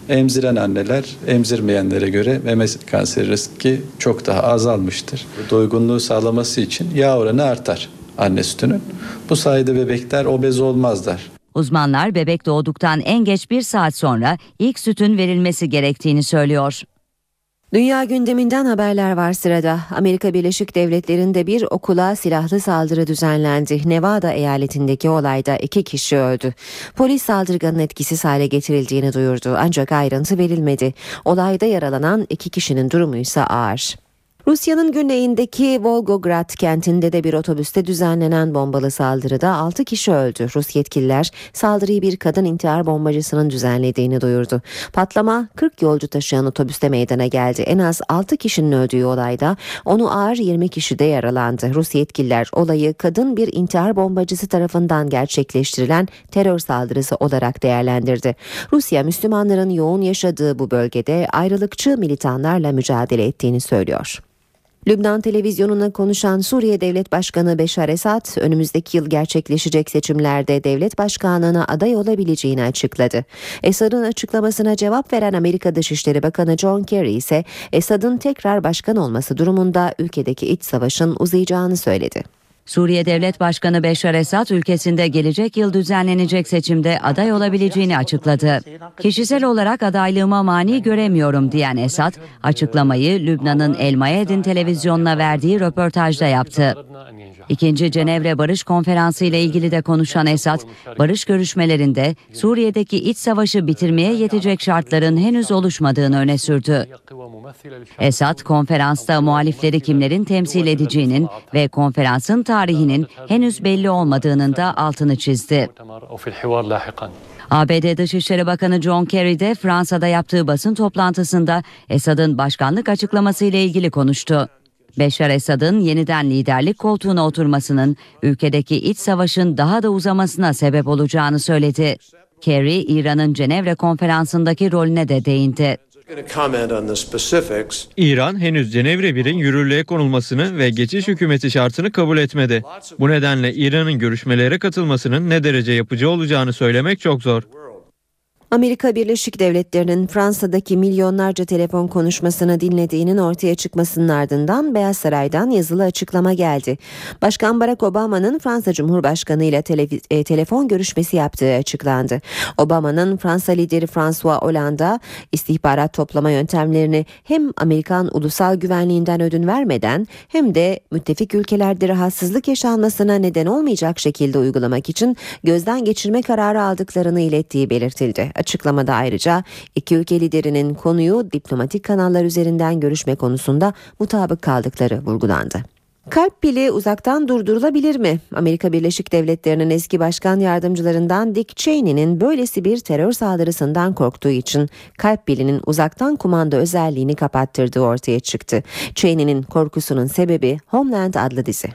Emziren anneler emzirmeyenlere göre meme kanseri riski çok daha azalmıştır. Doygunluğu sağlaması için yağ oranı artar anne sütünün. Bu sayede bebekler obez olmazlar. Uzmanlar bebek doğduktan en geç bir saat sonra ilk sütün verilmesi gerektiğini söylüyor. Dünya gündeminden haberler var sırada. Amerika Birleşik Devletleri'nde bir okula silahlı saldırı düzenlendi. Nevada eyaletindeki olayda iki kişi öldü. Polis saldırganın etkisiz hale getirildiğini duyurdu ancak ayrıntı verilmedi. Olayda yaralanan iki kişinin durumu ise ağır. Rusya'nın güneyindeki Volgograd kentinde de bir otobüste düzenlenen bombalı saldırıda 6 kişi öldü. Rus yetkililer saldırıyı bir kadın intihar bombacısının düzenlediğini duyurdu. Patlama 40 yolcu taşıyan otobüste meydana geldi. En az 6 kişinin öldüğü olayda onu ağır 20 kişi de yaralandı. Rus yetkililer olayı kadın bir intihar bombacısı tarafından gerçekleştirilen terör saldırısı olarak değerlendirdi. Rusya Müslümanların yoğun yaşadığı bu bölgede ayrılıkçı militanlarla mücadele ettiğini söylüyor. Lübnan televizyonuna konuşan Suriye Devlet Başkanı Beşar Esad önümüzdeki yıl gerçekleşecek seçimlerde devlet başkanlığına aday olabileceğini açıkladı. Esad'ın açıklamasına cevap veren Amerika Dışişleri Bakanı John Kerry ise Esad'ın tekrar başkan olması durumunda ülkedeki iç savaşın uzayacağını söyledi. Suriye Devlet Başkanı Beşar Esad ülkesinde gelecek yıl düzenlenecek seçimde aday olabileceğini açıkladı. Kişisel olarak adaylığıma mani göremiyorum diyen Esad, açıklamayı Lübnan'ın El Mayedin televizyonuna verdiği röportajda yaptı. İkinci Cenevre Barış Konferansı ile ilgili de konuşan Esad, barış görüşmelerinde Suriye'deki iç savaşı bitirmeye yetecek şartların henüz oluşmadığını öne sürdü. Esad, konferansta muhalifleri kimlerin temsil edeceğinin ve konferansın tarihinin henüz belli olmadığının da altını çizdi. ABD Dışişleri Bakanı John Kerry de Fransa'da yaptığı basın toplantısında Esad'ın başkanlık açıklaması ile ilgili konuştu. Beşar Esad'ın yeniden liderlik koltuğuna oturmasının ülkedeki iç savaşın daha da uzamasına sebep olacağını söyledi. Kerry, İran'ın Cenevre konferansındaki rolüne de değindi. İran henüz Cenevre 1'in yürürlüğe konulmasını ve geçiş hükümeti şartını kabul etmedi. Bu nedenle İran'ın görüşmelere katılmasının ne derece yapıcı olacağını söylemek çok zor. Amerika Birleşik Devletleri'nin Fransa'daki milyonlarca telefon konuşmasını dinlediğinin ortaya çıkmasının ardından Beyaz Saray'dan yazılı açıklama geldi. Başkan Barack Obama'nın Fransa Cumhurbaşkanı ile televiz- e, telefon görüşmesi yaptığı açıklandı. Obama'nın Fransa lideri François Hollande'a istihbarat toplama yöntemlerini hem Amerikan ulusal güvenliğinden ödün vermeden hem de müttefik ülkelerde rahatsızlık yaşanmasına neden olmayacak şekilde uygulamak için gözden geçirme kararı aldıklarını ilettiği belirtildi. Açıklamada ayrıca iki ülke liderinin konuyu diplomatik kanallar üzerinden görüşme konusunda mutabık kaldıkları vurgulandı. Kalp pili uzaktan durdurulabilir mi? Amerika Birleşik Devletleri'nin eski başkan yardımcılarından Dick Cheney'nin böylesi bir terör saldırısından korktuğu için kalp pilinin uzaktan kumanda özelliğini kapattırdığı ortaya çıktı. Cheney'nin korkusunun sebebi Homeland adlı dizi.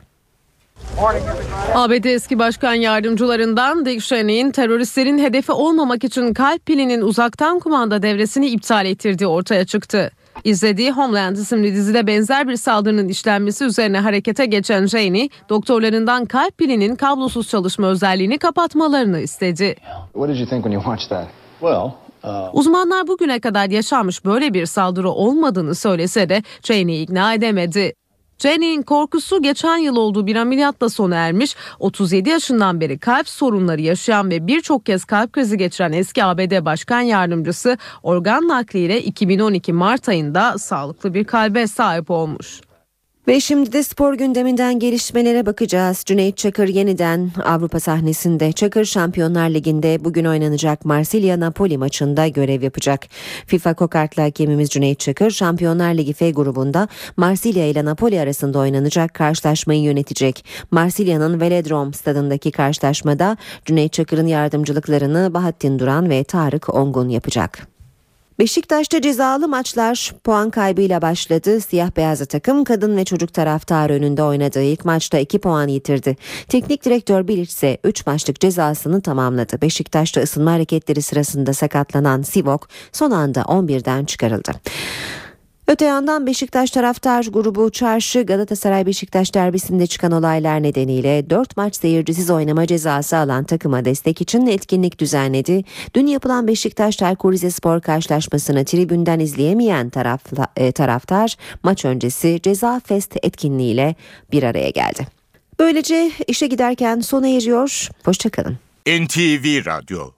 ABD eski başkan yardımcılarından Dick Cheney'in teröristlerin hedefi olmamak için kalp pilinin uzaktan kumanda devresini iptal ettirdiği ortaya çıktı. İzlediği Homeland isimli dizide benzer bir saldırının işlenmesi üzerine harekete geçen Cheney, doktorlarından kalp pilinin kablosuz çalışma özelliğini kapatmalarını istedi. What did you think when you watched that? Well, uh, Uzmanlar bugüne kadar yaşanmış böyle bir saldırı olmadığını söylese de Cheney'i ikna edemedi. Cheney'in korkusu geçen yıl olduğu bir ameliyatla sona ermiş, 37 yaşından beri kalp sorunları yaşayan ve birçok kez kalp krizi geçiren eski ABD Başkan Yardımcısı organ nakliyle 2012 Mart ayında sağlıklı bir kalbe sahip olmuş. Ve şimdi de spor gündeminden gelişmelere bakacağız. Cüneyt Çakır yeniden Avrupa sahnesinde Çakır Şampiyonlar Ligi'nde bugün oynanacak Marsilya-Napoli maçında görev yapacak. FIFA kokartlı hakemimiz Cüneyt Çakır Şampiyonlar Ligi F grubunda Marsilya ile Napoli arasında oynanacak karşılaşmayı yönetecek. Marsilya'nın Velodrome stadındaki karşılaşmada Cüneyt Çakır'ın yardımcılıklarını Bahattin Duran ve Tarık Ongun yapacak. Beşiktaş'ta cezalı maçlar puan kaybıyla başladı. Siyah beyazlı takım kadın ve çocuk taraftarı önünde oynadığı ilk maçta 2 puan yitirdi. Teknik direktör Bilic ise 3 maçlık cezasını tamamladı. Beşiktaş'ta ısınma hareketleri sırasında sakatlanan Sivok son anda 11'den çıkarıldı. Öte yandan Beşiktaş taraftar grubu Çarşı Galatasaray Beşiktaş derbisinde çıkan olaylar nedeniyle 4 maç seyircisiz oynama cezası alan takıma destek için etkinlik düzenledi. Dün yapılan Beşiktaş Çaykur Rizespor karşılaşmasını tribünden izleyemeyen tarafla, e, taraftar maç öncesi ceza fest etkinliğiyle bir araya geldi. Böylece işe giderken sona eriyor. Hoşçakalın. NTV Radyo